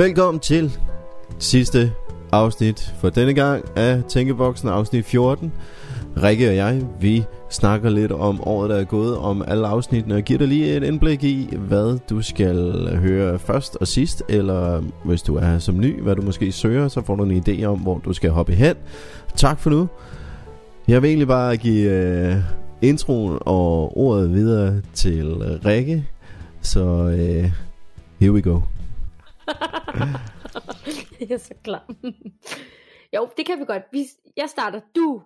Velkommen til sidste afsnit for denne gang af Tænkeboksen, afsnit 14. Rikke og jeg, vi snakker lidt om året, der er gået, om alle afsnittene, og giver dig lige et indblik i, hvad du skal høre først og sidst, eller hvis du er som ny, hvad du måske søger, så får du en idé om, hvor du skal hoppe hen. Tak for nu. Jeg vil egentlig bare give uh, introen og ordet videre til Rikke, så uh, here we go. jeg er så klar. jo, det kan vi godt. Vi, jeg starter. Du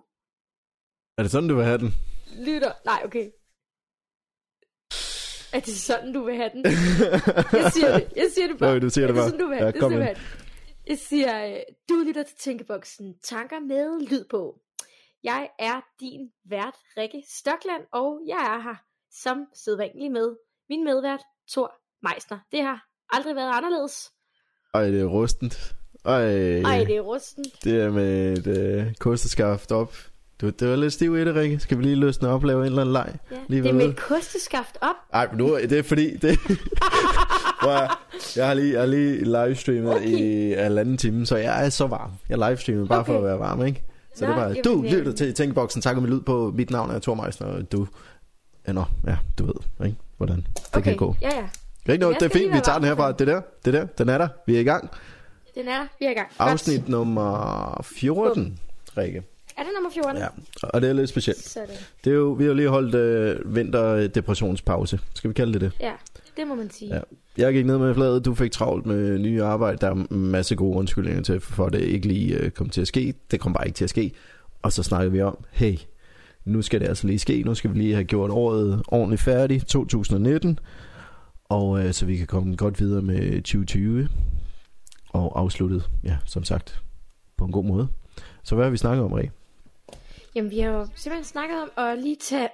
Er det sådan, du vil have den? lytter. Nej, okay. Er det sådan, du vil have den? Jeg siger det. Jeg siger det bare. Nå, du siger er det bare. sådan, du vil have Ja, det? Det er sådan, du vil have det. Jeg siger, øh, du lytter til Tænkeboksen. Tanker med lyd på. Jeg er din vært, Rikke Stokland, og jeg er her som sædvanlig med min medvært, Thor Meisner. Det har aldrig været anderledes. Ej, det er rustent. Ej, Ej, det er rusten. det er med et øh, kosteskaft op. Du, det var lidt stiv i det, Rikke. Skal vi lige løsne op og lave en eller anden leg? Ja, Lige det er med et kosteskaft op. Ej, men nu det er fordi... Det, Prøv jeg har lige, jeg har lige livestreamet Okay. i halvanden time, så jeg er så varm. Jeg livestreamer bare okay. for at være varm, ikke? Så Nå, det bare, jamen, du lytter til Tænkeboksen, tak med lyd på. Mit navn er Thor Meisner, og du... Ja, nå, ja, du ved, ikke? Hvordan det Okay, kan gå. ja, ja. Rigtig noget, Jeg det er fint, vi tager den herfra. Det der, det der, den er der. Vi er i gang. Den er der. Vi er i gang. Godt. Afsnit nummer 14, Rikke. Er det nummer 14? Ja, og det er lidt specielt. Sådan. Det er jo, vi har jo lige holdt øh, vinterdepressionspause. Skal vi kalde det det? Ja, det må man sige. Ja. Jeg gik ned med fladet, du fik travlt med nye arbejde. Der er en masse gode undskyldninger til, for det ikke lige øh, kom til at ske. Det kom bare ikke til at ske. Og så snakkede vi om, hey, nu skal det altså lige ske. Nu skal vi lige have gjort året ordentligt færdigt, 2019. Og øh, så vi kan komme godt videre med 2020. Og afsluttet, ja, som sagt, på en god måde. Så hvad har vi snakket om, Ræ? Jamen, vi har jo simpelthen snakket om at lige tage,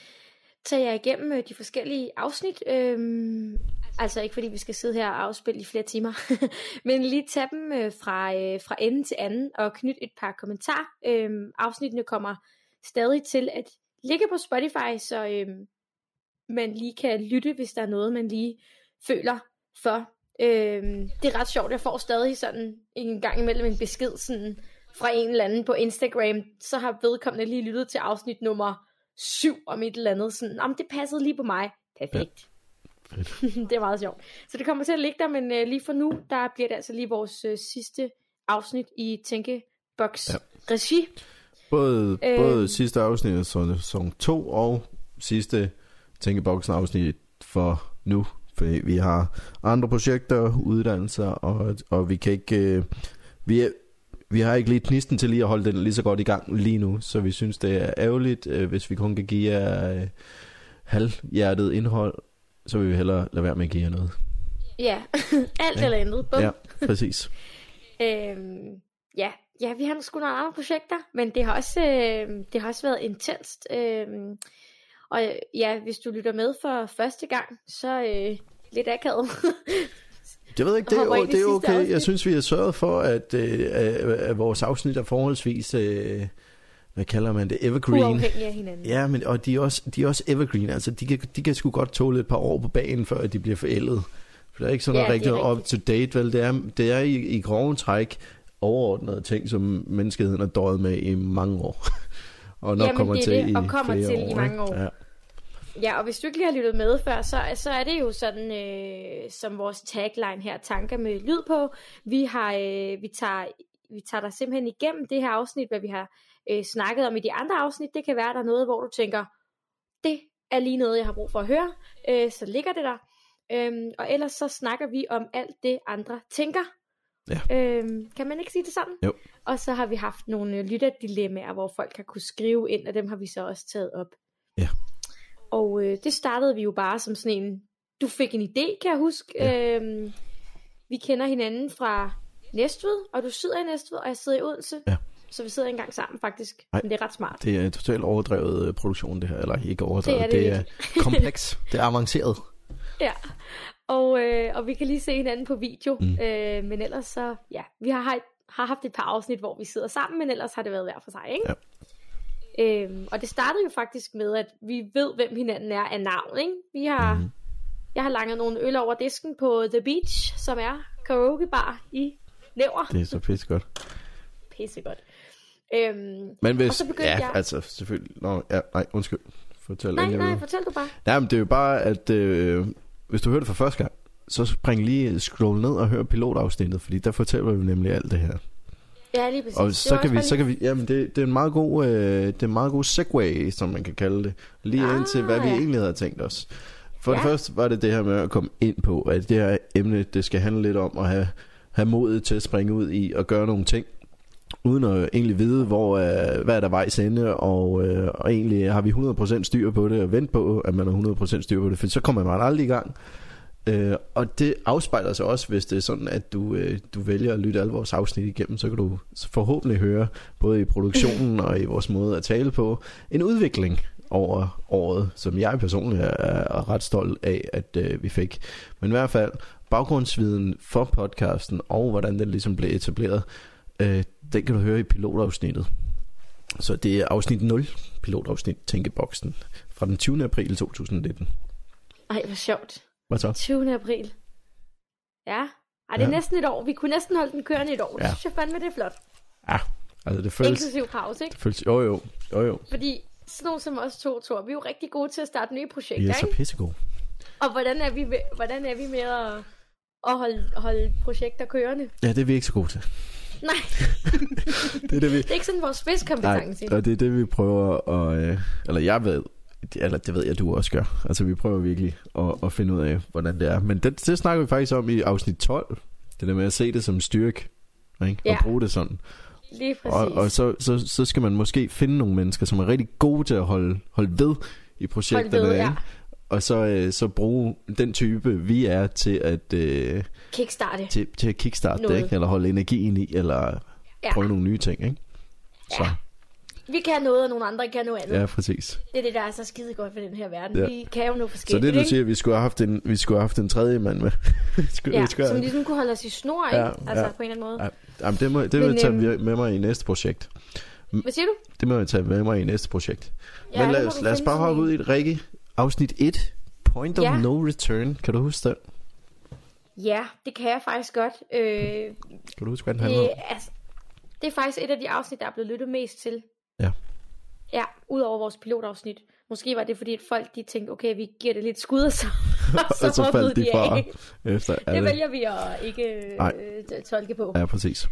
tage jer igennem øh, de forskellige afsnit. Øhm, altså ikke fordi vi skal sidde her og afspille i flere timer, men lige tage dem øh, fra, øh, fra ende til anden og knytte et par kommentarer. Øhm, afsnittene kommer stadig til at ligge på Spotify, så øhm, man lige kan lytte, hvis der er noget, man lige føler for. Øhm, det er ret sjovt, jeg får stadig sådan en gang imellem en besked sådan fra en eller anden på Instagram, så har vedkommende lige lyttet til afsnit nummer 7 om et eller andet, sådan, om det passede lige på mig. Perfekt. Ja. det er meget sjovt. Så det kommer til at ligge der, men øh, lige for nu, der bliver det altså lige vores øh, sidste afsnit i Tænkebox Ja. regi. Både. Øh. både sidste afsnit af sæson 2 og sidste Tænkeboksen afsnit for nu. For vi har andre projekter, uddannelser, og, og vi kan ikke... Øh, vi, er, vi har ikke lige knisten til lige at holde den lige så godt i gang lige nu, så vi synes, det er ærgerligt, øh, hvis vi kun kan give jer øh, halvhjertet indhold, så vil vi hellere lade være med at give jer noget. Ja, alt Ja. eller andet. Bum. Ja, præcis. Øhm, ja, ja, vi har sgu nogle andre projekter, men det har også, øh, det har også været intenst. Øhm, og øh, ja, hvis du lytter med for første gang, så øh, lidt akavet. Det ved jeg ikke, det er, i det er okay. Jeg afsnit. synes, vi har sørget for, at, øh, at, vores afsnit er forholdsvis, øh, hvad kalder man det, evergreen. Af hinanden. Ja, men og de er også, de er også evergreen. Altså, de kan, de kan sgu godt tåle et par år på banen, før de bliver forældet. For der er ikke sådan Ja, noget det rigtig up to date, vel? Det er, det er i, i grove træk overordnede ting, som menneskeheden har døjet med i mange år. og nok Jamen, kommer det til det, i og kommer flere til i år, mange ikke? år. Ja. Ja, og hvis du ikke lige har lyttet med før, så, så er det jo sådan, øh, som vores tagline her, tanker med lyd på. Vi, har, øh, vi, tager, vi tager dig simpelthen igennem det her afsnit, hvad vi har øh, snakket om i de andre afsnit. Det kan være, der er noget, hvor du tænker, det er lige noget, jeg har brug for at høre. Øh, så ligger det der. Øhm, og ellers så snakker vi om alt det, andre tænker. Ja. Øhm, kan man ikke sige det sådan? Jo. Og så har vi haft nogle øh, lytterdilemmaer, hvor folk har kunne skrive ind, og dem har vi så også taget op. Ja. Og øh, det startede vi jo bare som sådan en, du fik en idé, kan jeg huske. Ja. Øhm, vi kender hinanden fra Næstved, og du sidder i Næstved, og jeg sidder i Odense. Ja. Så vi sidder ikke engang sammen faktisk, Nej. men det er ret smart. Det er en totalt overdrevet øh, produktion, det her. Eller ikke overdrevet, Det er det det er kompleks. det er avanceret. Ja, og, øh, og vi kan lige se hinanden på video, Mm. øh, men ellers så, ja, vi har, har, har haft et par afsnit, hvor vi sidder sammen, men ellers har det været hver for sig, ikke? Ja. Øhm, og det startede jo faktisk med, at vi ved, hvem hinanden er af navn, ikke? Vi har, Mhm. mm. jeg har langet nogle øl over disken på The Beach, som er karaoke bar i Næver. Det er så pisse godt. Pissegodt. Øhm, Men hvis... Og så begyndte ja, jeg- altså selvfølgelig... Nå, ja, nej, undskyld. Fortæl nej, nej, fortæl du bare. Nej, men det er jo bare, at øh, hvis du hører det for første gang, så spring lige scroll ned og hør pilotafsnittet, fordi der fortæller vi nemlig alt det her. Ja, lige præcis. Og Det så kan, vi, så kan vi, jamen det, det er en meget god, øh, det er en meget god segway, som man kan kalde det, lige Ah, ind til, hvad vi ja. egentlig havde tænkt os. For det Ja. første var det det her med at komme ind på, at det her emne, det skal handle lidt om at have, have modet til at springe ud i og gøre nogle ting, uden at egentlig vide, hvor, øh, hvad er der vejs ende, og, øh, og egentlig har vi 100% styr på det, og vent på, at man har 100% styr på det, for så kommer man aldrig i gang. Øh, og det afspejler sig også, hvis det er sådan, at du, øh, du vælger at lytte alle vores afsnit igennem, så kan du forhåbentlig høre, både i produktionen og i vores måde at tale på, en udvikling over året, som jeg personligt er, er ret stolt af, at øh, vi fik. Men i hvert fald, baggrundsviden for podcasten, og hvordan den ligesom blev etableret, øh, den kan du høre i pilotafsnittet. Så det er afsnit 0, pilotafsnit Tænkeboksen, fra den 20. april 2019. Ej, hvor sjovt. Hvad så? 20. april. Ja. Ej, det er Ja. næsten et år. Vi kunne næsten holde den kørende et år. Ja. Det synes jeg fandme, det er flot. Ja, altså det føles... Inklusiv pause, ikke? det føles jo, jo, jo, jo. Fordi sådan nogle som os to, Thor, vi er jo rigtig gode til at starte nye projekter, Vi er så ikke? pissegode. Og hvordan er vi, hvordan er vi med at, at holde, holde projekter kørende? Ja, det er vi ikke så gode til. Nej, Det er det, vi... det er ikke sådan vores Nej, spidskompetence. og det er det, vi prøver at... Øh, eller jeg ved, eller det ved jeg, du også gør. Altså, vi prøver virkelig at, at finde ud af, hvordan det er. Men det, det snakker vi faktisk om i afsnit 12. Det der med at se det som styrke, ikke? Ja. Og bruge det sådan. Lige præcis. Og, og så, så, så skal man måske finde nogle mennesker, som er rigtig gode til at holde, holde ved i projekterne. Hold ved, ja. Og så, øh, så bruge den type, vi er til at, øh, Kickstarte. til, til at kickstarte det, ikke? eller holde energien i, eller Ja. prøve nogle nye ting. Ikke? Så, Vi kan noget, og nogle andre kan noget andet. ja, præcis. Det er det, der er så skide godt ved den her verden. Ja. Vi kan jo noget Så forskelligt, det du ikke? siger, at vi skulle have haft en, vi skulle have haft en tredje mand med. Vi skulle, Ja, vi skulle som have, ligesom kunne holde os i snor, Ja, ikke? Altså ja. på en eller anden måde. ja, jamen, det må, det vil Men, jeg tage øhm, med mig i næste projekt. Hvad siger du? Det må jeg tage med mig i næste projekt. Ja, Men det lad os, lad os bare hoppe ud i det, Rikke. Afsnit 1. Point of Ja. no return. Kan du huske den? Ja, det kan jeg faktisk godt. Øh, Kan du huske, hvad den handler om? det, altså, det er faktisk et af de afsnit, der er blevet lyttet mest til. Ja. Ja, udover vores pilotafsnit. Måske var det fordi, at folk de tænkte, okay, vi giver det lidt skud, og så, og Og så faldt de fra af. efter Det alle. vælger vi at ikke Nej. øh, tolke på. Ja, præcis.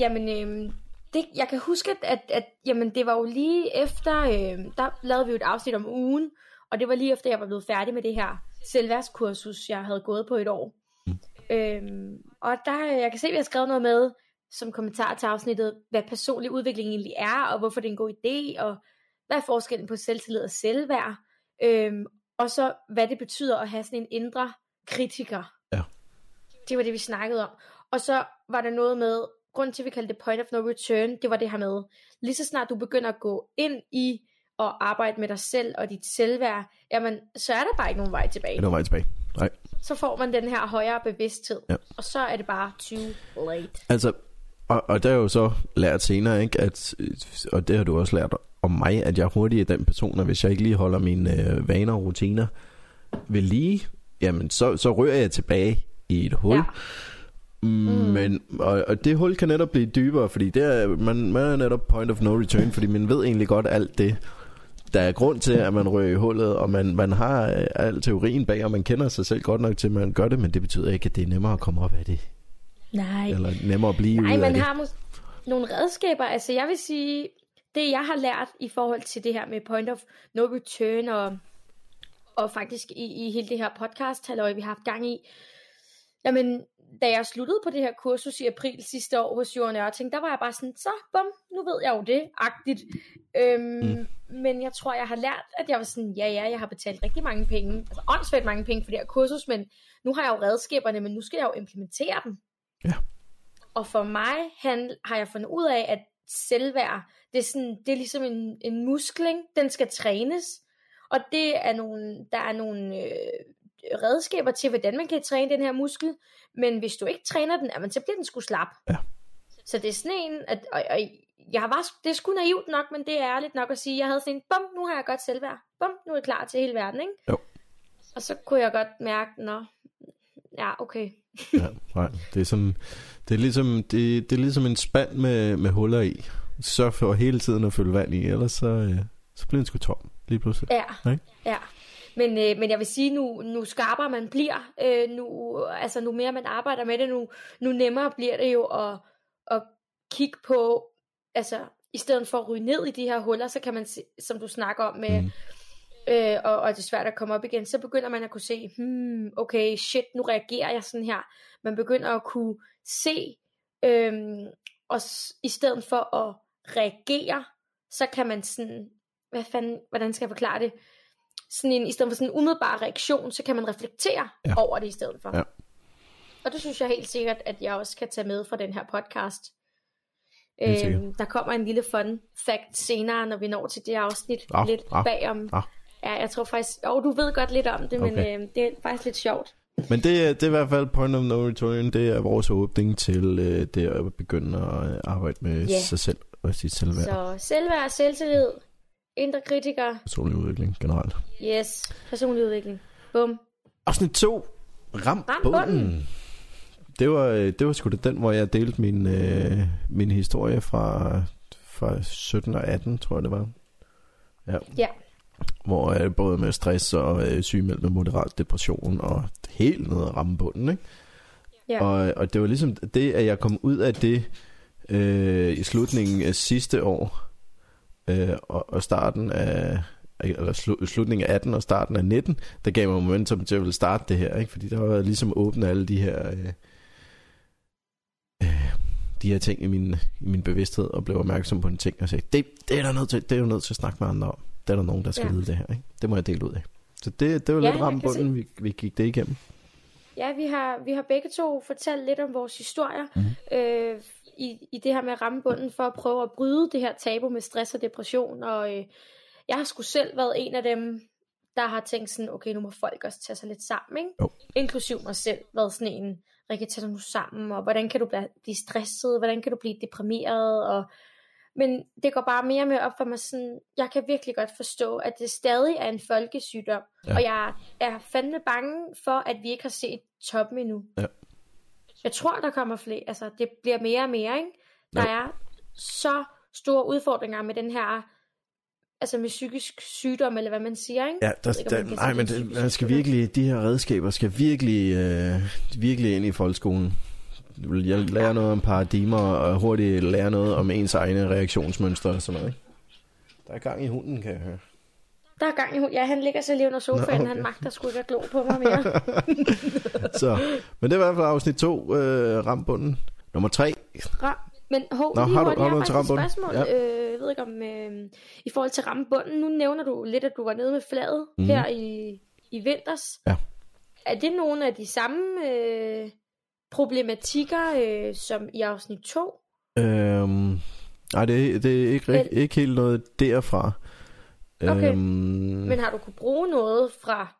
Jamen, øh, det, jeg kan huske, at, at, at jamen, det var jo lige efter, øh, der lavede vi jo et afsnit om ugen, og det var lige efter, jeg var blevet færdig med det her selvværdskursus, jeg havde gået på et år. Mm. Øhm, og der, jeg kan se, at vi har skrevet noget med, som kommentar til afsnittet, hvad personlig udvikling egentlig er, og hvorfor det er en god idé, og hvad er forskellen på selvtillid og selvværd, øhm, og så hvad det betyder at have sådan en indre kritiker. Ja. Det var det, vi snakkede om. Og så var der noget med, grund til, at vi kaldte det point of no return, det var det her med, lige så snart du begynder at gå ind i og arbejde med dig selv og dit selvværd, jamen, så er der bare ikke nogen vej tilbage. Er du vej tilbage? Nej. Så får man den her højere bevidsthed, Ja. og så er det bare too late. Altså, og, og der er jo så lært senere, ikke, at, og det har du også lært om mig, at jeg hurtigt er den person, at hvis jeg ikke lige holder mine øh, vaner og rutiner ved lige, jamen så, så rører jeg tilbage i et hul. Ja. Mm. Men, og, og det hul kan netop blive dybere, fordi det er, man, man er netop point of no return, fordi man ved egentlig godt alt det, der er grund til, at man rører i hullet, og man, man har øh, al teorien bag, og man kender sig selv godt nok til, at man gør det, men det betyder ikke, at det er nemmere at komme op af det, Nej. eller nemmere at blive Nej, ud man det. har mås- nogle redskaber. Altså, jeg vil sige, det jeg har lært i forhold til det her med point of no return, og, og faktisk i, i hele det her podcast, halløj, vi har haft gang i, jamen, da jeg sluttede på det her kursus i april sidste år hos Jorden Ørting, der var jeg bare sådan, så bum, nu ved jeg jo det, agtigt. Øhm, mm. Men jeg tror, jeg har lært, at jeg var sådan, ja, ja, jeg har betalt rigtig mange penge, altså åndssvagt mange penge for det her kursus, men nu har jeg jo redskaberne, men nu skal jeg jo implementere dem. Ja. Og for mig han, har jeg fundet ud af, at selvværd, det er, sådan, det er ligesom en, en muskling, den skal trænes. Og det er nogle, der er nogle øh, redskaber til, hvordan man kan træne den her muskel. Men hvis du ikke træner den, jamen, så bliver den sgu slap. Ja. Så det er sådan en, at, og, og jeg var, det er sgu naivt nok, men det er ærligt nok at sige, jeg havde sådan en, bum, nu har jeg godt selvværd. Bum, nu er jeg klar til hele verden, ikke? Jo. Og så kunne jeg godt mærke, nå, ja, okay, ja, nej, det er sådan, det er ligesom, det, det er ligesom en spand med, med huller i. Sørg for hele tiden at fylde vand i, ellers så, øh, så bliver den sgu tom lige pludselig. Ja, ikke? ja. Men, øh, men jeg vil sige, nu, nu skarpere man bliver, øh, nu, altså nu mere man arbejder med det, nu, nu nemmere bliver det jo at, at kigge på, altså i stedet for at ryge ned i de her huller, så kan man, som du snakker om med, mm. Øh, og, og det er svært at komme op igen, så begynder man at kunne se, hmm, okay, shit, nu reagerer jeg sådan her. Man begynder at kunne se, øh, og i stedet for at reagere, så kan man sådan, hvad fanden, hvordan skal jeg forklare det? Sådan en, I stedet for sådan en umiddelbar reaktion, så kan man reflektere ja. over det i stedet for. Ja. Og det synes jeg helt sikkert, at jeg også kan tage med fra den her podcast. Øhm, der kommer en lille fun fact senere, når vi når til det afsnit, ah, lidt ah, bagom. Ah. Ja, jeg tror faktisk, jo, du ved godt lidt om det, okay. men øh, det er faktisk lidt sjovt. Men det, det er i hvert fald point of no return, det er vores åbning til øh, det at begynde at øh, arbejde med yeah. sig selv og sit selvværd. Så selvværd, selvtillid, indre kritiker. Personlig udvikling generelt. Yes, personlig udvikling. Bum. Afsnit 2. Ram, Ram bunden. bunden. Det var, øh, det var sgu da den, hvor jeg delte min, øh, min historie fra, fra 17 og 18, tror jeg det var. Ja. ja. Hvor jeg både med stress og øh, sygemeldt med moderat depression og helt ned at ramme bunden, ikke? Ja. Og, og det var ligesom det, at jeg kom ud af det øh, i slutningen af sidste år øh, og, og starten af eller slu, slutningen af 18 og starten af 19, der gav mig momentum til at ville starte det her, ikke? fordi der var ligesom åbnet alle de her øh, øh, de her ting i min, i min bevidsthed og blev opmærksom på en ting og sagde, det, det er der nødt til, det er du nødt til at snakke med andre om. Det er der nogen, der skal ja. vide det her. Ikke? Det må jeg dele ud af. Så det, det var ja, lidt ramt bunden, vi, vi gik det igennem. Ja, vi har, vi har begge to fortalt lidt om vores historier mm. øh, i, i det her med at ramme bunden for at prøve at bryde det her tabu med stress og depression. Og øh, jeg har sgu selv været en af dem, der har tænkt sådan, okay, nu må folk også tage sig lidt sammen, ikke? Jo. Inklusiv mig selv, været sådan en, Rikke, tag dig nu sammen, og hvordan kan du blive stresset, hvordan kan du blive deprimeret, og men det går bare mere og mere op for mig sådan, jeg kan virkelig godt forstå, at det stadig er en folkesygdom, ja. og jeg er fandme bange for, at vi ikke har set toppen endnu. Ja. Jeg tror, der kommer flere, altså det bliver mere og mere, ikke? Der ja. er så store udfordringer med den her altså med psykisk sygdom, eller hvad man siger, ikke? Ja, der, ikke, der, nej, men det, man skal virkelig, de her redskaber skal virkelig, øh, virkelig ind i folkeskolen. Jeg lærer noget om paradigmer, og hurtigt lære noget om ens egne reaktionsmønstre og sådan noget, ikke? Der er gang i hunden, kan jeg høre. Der er gang i hunden. Ja, han ligger så lige under sofaen. Nå, okay. Han magter sgu ikke at glo på mig mere. så, men det var i hvert fald afsnit 2, øh, rambunden. Nummer 3. Ram, men hov, Nå, lige har du, har du til spørgsmål. Ja. Øh, jeg ved ikke om, øh, i forhold til rammebunden, nu nævner du lidt, at du var nede med fladet mm. her i, i vinters. Ja. Er det nogle af de samme øh, problematikker, øh, som i afsnit 2? Øhm, nej, det, det er ikke, Men, ikke helt noget derfra. Okay, øhm, men har du kunne bruge noget fra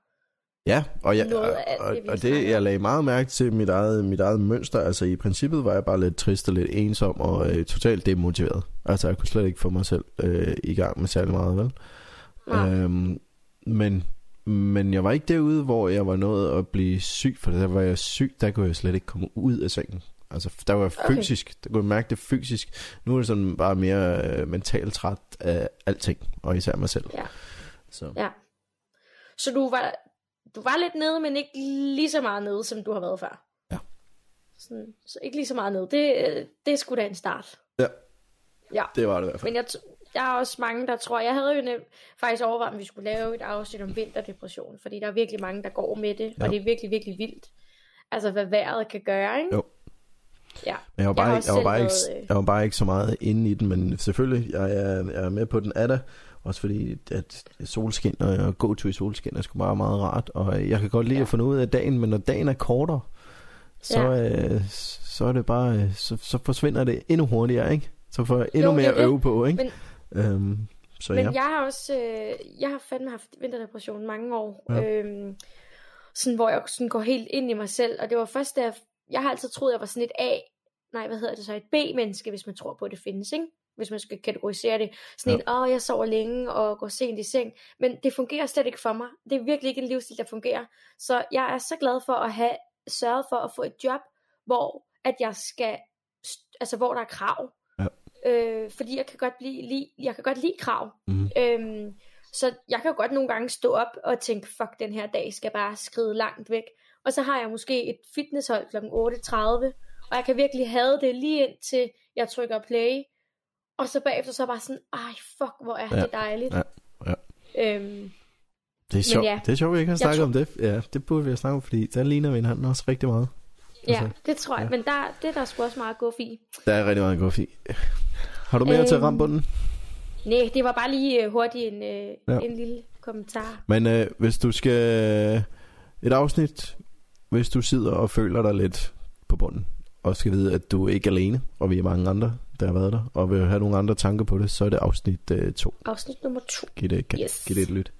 Ja, og, jeg, og, og, og det, jeg lagde meget mærke til mit eget, mit eget mønster. Altså i princippet var jeg bare lidt trist og lidt ensom og øh, totalt demotiveret. Altså jeg kunne slet ikke få mig selv øh, i gang med særlig meget, vel? Ja. Øhm, men, men jeg var ikke derude, hvor jeg var nået at blive syg, for der var jeg syg, der kunne jeg slet ikke komme ud af sengen. Altså der var jeg okay. fysisk, der kunne jeg mærke det fysisk. Nu er det sådan bare mere øh, mentalt træt af alting, og især mig selv. Ja. Så. ja. Så du var, du var lidt nede, men ikke lige så meget nede, som du har været før. Ja. Sådan, så ikke lige så meget nede. Det, det er sgu da en start. Ja. Ja. Det var det i hvert fald. Men jeg, jeg er også mange, der tror, jeg havde jo nemt, faktisk overvejet, om vi skulle lave et afsnit om vinterdepression, fordi der er virkelig mange, der går med det, ja. og det er virkelig, virkelig vildt. Altså, hvad vejret kan gøre, ikke? Jo. Ja. Men jeg var, bare, jeg, jeg, var bare ikke, øh, jeg var bare ikke så meget inde i den, men selvfølgelig, jeg er, jeg er med på den af det. Også fordi, at solskin og gå to i solskin er sgu bare meget rart. Og jeg kan godt lide ja. at få noget af dagen, men når dagen er kortere, så, ja. øh, så er det bare, øh, så, så forsvinder det endnu hurtigere, ikke? Så får jeg endnu jo, mere at øve på, ikke? Men, øhm, så men ja. jeg har også, øh, jeg har fandme haft vinterdepression mange år. Ja. Øhm, sådan, hvor jeg sådan går helt ind i mig selv. Og det var først, da jeg, jeg har altid troet, jeg var sådan et A, nej, hvad hedder det så, et B-menneske, hvis man tror på, at det findes, ikke? hvis man skal kategorisere det. Sådan ja. en, åh, jeg sover længe og går sent i seng. Men det fungerer slet ikke for mig. Det er virkelig ikke en livsstil, der fungerer. Så jeg er så glad for at have sørget for at få et job, hvor at jeg skal, altså hvor der er krav. Øh, fordi jeg kan godt lide, lide, jeg kan godt lide krav. Mm. Øhm, så jeg kan jo godt nogle gange stå op og tænke, fuck, den her dag skal bare skride langt væk. Og så har jeg måske et fitnesshold kl. 8.30, og jeg kan virkelig have det lige indtil jeg trykker play. Og så bagefter så bare sådan, ej fuck, hvor er Ja, det dejligt. ja, ja. Øhm, Det er sjovt, ja. det er sjovt, vi ikke har snakket tror- om det. Ja, det burde vi have snakket om, fordi der ligner vi hinanden også rigtig meget. Ja, Altså, det tror jeg. ja. Men der, det er der sgu også meget gå i. Der er rigtig meget godt i. Har du mere Øhm, til rambunden? Nej, det var bare lige øh, hurtigt en, øh, Ja. en lille kommentar. Men øh, hvis du skal... Et afsnit, hvis du sidder og føler dig lidt på bunden, og skal vide, at du ikke er alene, og vi er mange andre, der har været der, og vil have nogle andre tanker på det, så er det afsnit 2. Afsnit nummer to. Giv det, yes. Yes. giv det et lyt.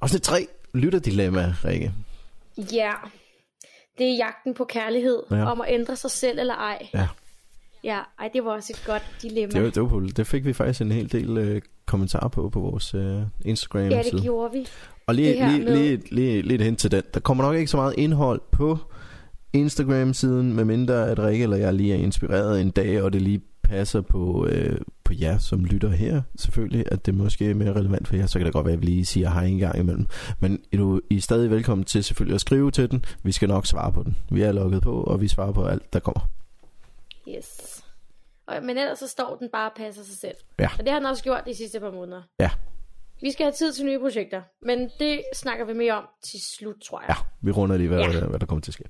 Afsnit 3. Lytterdilemma, Rikke. Ja, det er jagten på kærlighed, Ja. om at ændre sig selv eller ej. Ja. Ja, ej, det var også et godt dilemma. Det, var, det, var, det fik vi faktisk en hel del øh, kommentarer på på vores øh, instagram ja, det side. gjorde vi. Og lige, lige, med- lige, lige, lige hen til den. Der kommer nok ikke så meget indhold på Instagram-siden, medmindre at Rikke eller jeg lige er inspireret en dag, og det lige passer på, øh, på jer, som lytter her. Selvfølgelig, at det måske er mere relevant for jer, så kan det godt være, at vi lige siger hej en gang imellem. Men I, du, I er stadig velkommen til selvfølgelig at skrive til den. Vi skal nok svare på den. Vi er logget på, og vi svarer på alt, der kommer. Yes. Og, men ellers så står den bare og passer sig selv. Ja. Og det har den også gjort de sidste par måneder. Ja, Vi skal have tid til nye projekter, men det snakker vi mere om til slut, tror jeg. ja. Vi runder lige, hvad, Ja. hvad der kommer til at ske.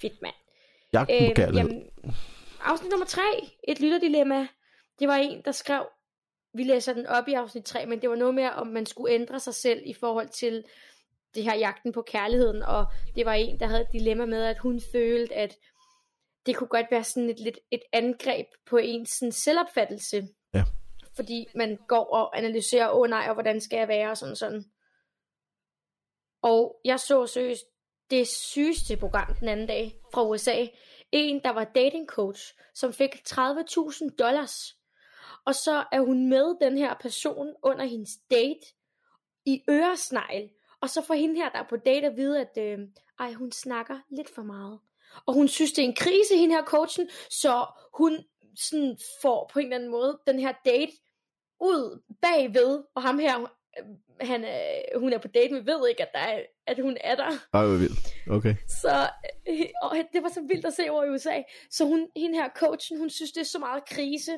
Fedt, mand. Jagten på kærlighed. jamen, afsnit nummer tre, et lytterdilemma. Det var en, der skrev, vi læser den op i afsnit 3, men det var noget med, om man skulle ændre sig selv i forhold til det her jagten på kærligheden, og det var en, der havde et dilemma med, at hun følte, at det kunne godt være sådan et, lidt et angreb på ens sådan selvopfattelse. Ja. Fordi man går og analyserer, åh oh, nej, og hvordan skal jeg være, og sådan sådan. Og jeg så seriøst det sygeste program den anden dag fra USA. En, der var dating coach, som fik 30.000 dollars. Og så er hun med den her person under hendes date i øresnegl. Og så får hende her, der er på date at vide, at øh, ej, hun snakker lidt for meget. Og hun synes, det er en krise, hende her coachen, så hun sådan får på en eller anden måde den her date ud bagved, og ham her, han er, hun er på date, men ved ikke, at, der er, at hun er der. Ej, hvor vildt. Okay. Så øh, og det var så vildt at se over i USA. Så hun, hende her coachen, hun synes, det er så meget krise.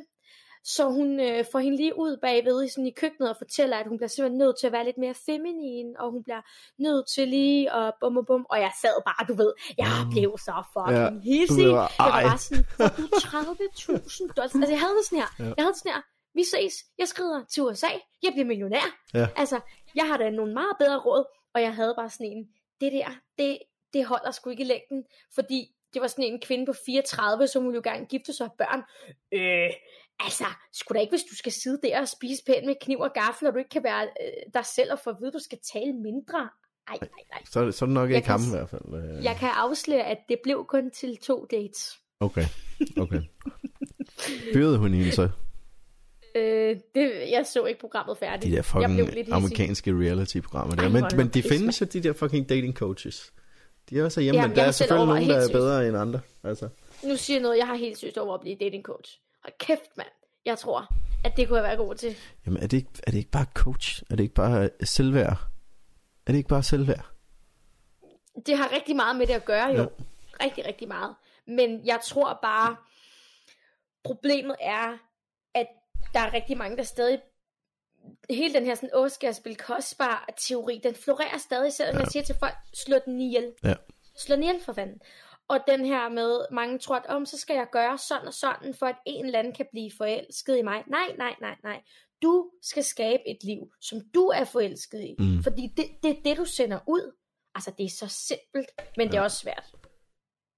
Så hun øh, får hende lige ud bagved sådan i køkkenet og fortæller, at hun bliver simpelthen nødt til at være lidt mere feminin, og hun bliver nødt til lige at bum bum bum. Og jeg sad bare, du ved, jeg blev så fucking Ja, hissig. Jeg var bare sådan, får du 30.000 dollars? Altså jeg havde sådan her, Ja. jeg havde sådan her, vi ses, jeg skrider til USA, jeg bliver millionær. Ja. Altså, jeg har da nogle meget bedre råd, og jeg havde bare sådan en, det der, det, det holder sgu ikke i længden, fordi det var sådan en kvinde på 34, som ville jo gerne gifte sig og børn. Øh, altså, skulle da ikke, hvis du skal sidde der og spise pænt med kniv og gaffel, og du ikke kan være øh, dig selv og få at vide, at du skal tale mindre. Ej, nej, nej. Så, er det- så er det nok Jeg ikke kan ham i hvert fald. øh. Jeg kan afsløre, at det blev kun til to dates. Okay, okay. Fyrede hun hende så? Øh, det, jeg så ikke programmet færdigt. De der jeg fucking blev lidt hissig. amerikanske reality-programmer der. Ej, Men, men de findes jo, de der fucking dating coaches. De er også hjemme, Jamen, men jeg der er selv selvfølgelig nogen, der er bedre end andre. Altså. Nu siger jeg noget, jeg har helt søgt over at blive dating coach. Og kæft, mand. Jeg tror, at det kunne jeg være god til. Jamen, er det, ikke, er det ikke bare coach? Er det ikke bare øh, selvværd? Er det ikke bare selvværd? Det har rigtig meget med det at gøre, jo. Jo. Rigtig, rigtig meget. Men jeg tror bare, problemet er, der er rigtig mange, der stadig hele den her sådan, åh, skal jeg spille kostbar teori, den florerer stadig, selvom ja. jeg siger til folk, slå den ihjel. Ja. Slå den ihjel for fanden. Og den her med, mange tror, at om så skal jeg gøre sådan og sådan, for at en eller anden kan blive forelsket i mig. Nej, nej, nej, nej. Du skal skabe et liv, som du er forelsket i. Mm. Fordi det, det er det, du sender ud. Altså, det er så simpelt, men ja. det er også svært.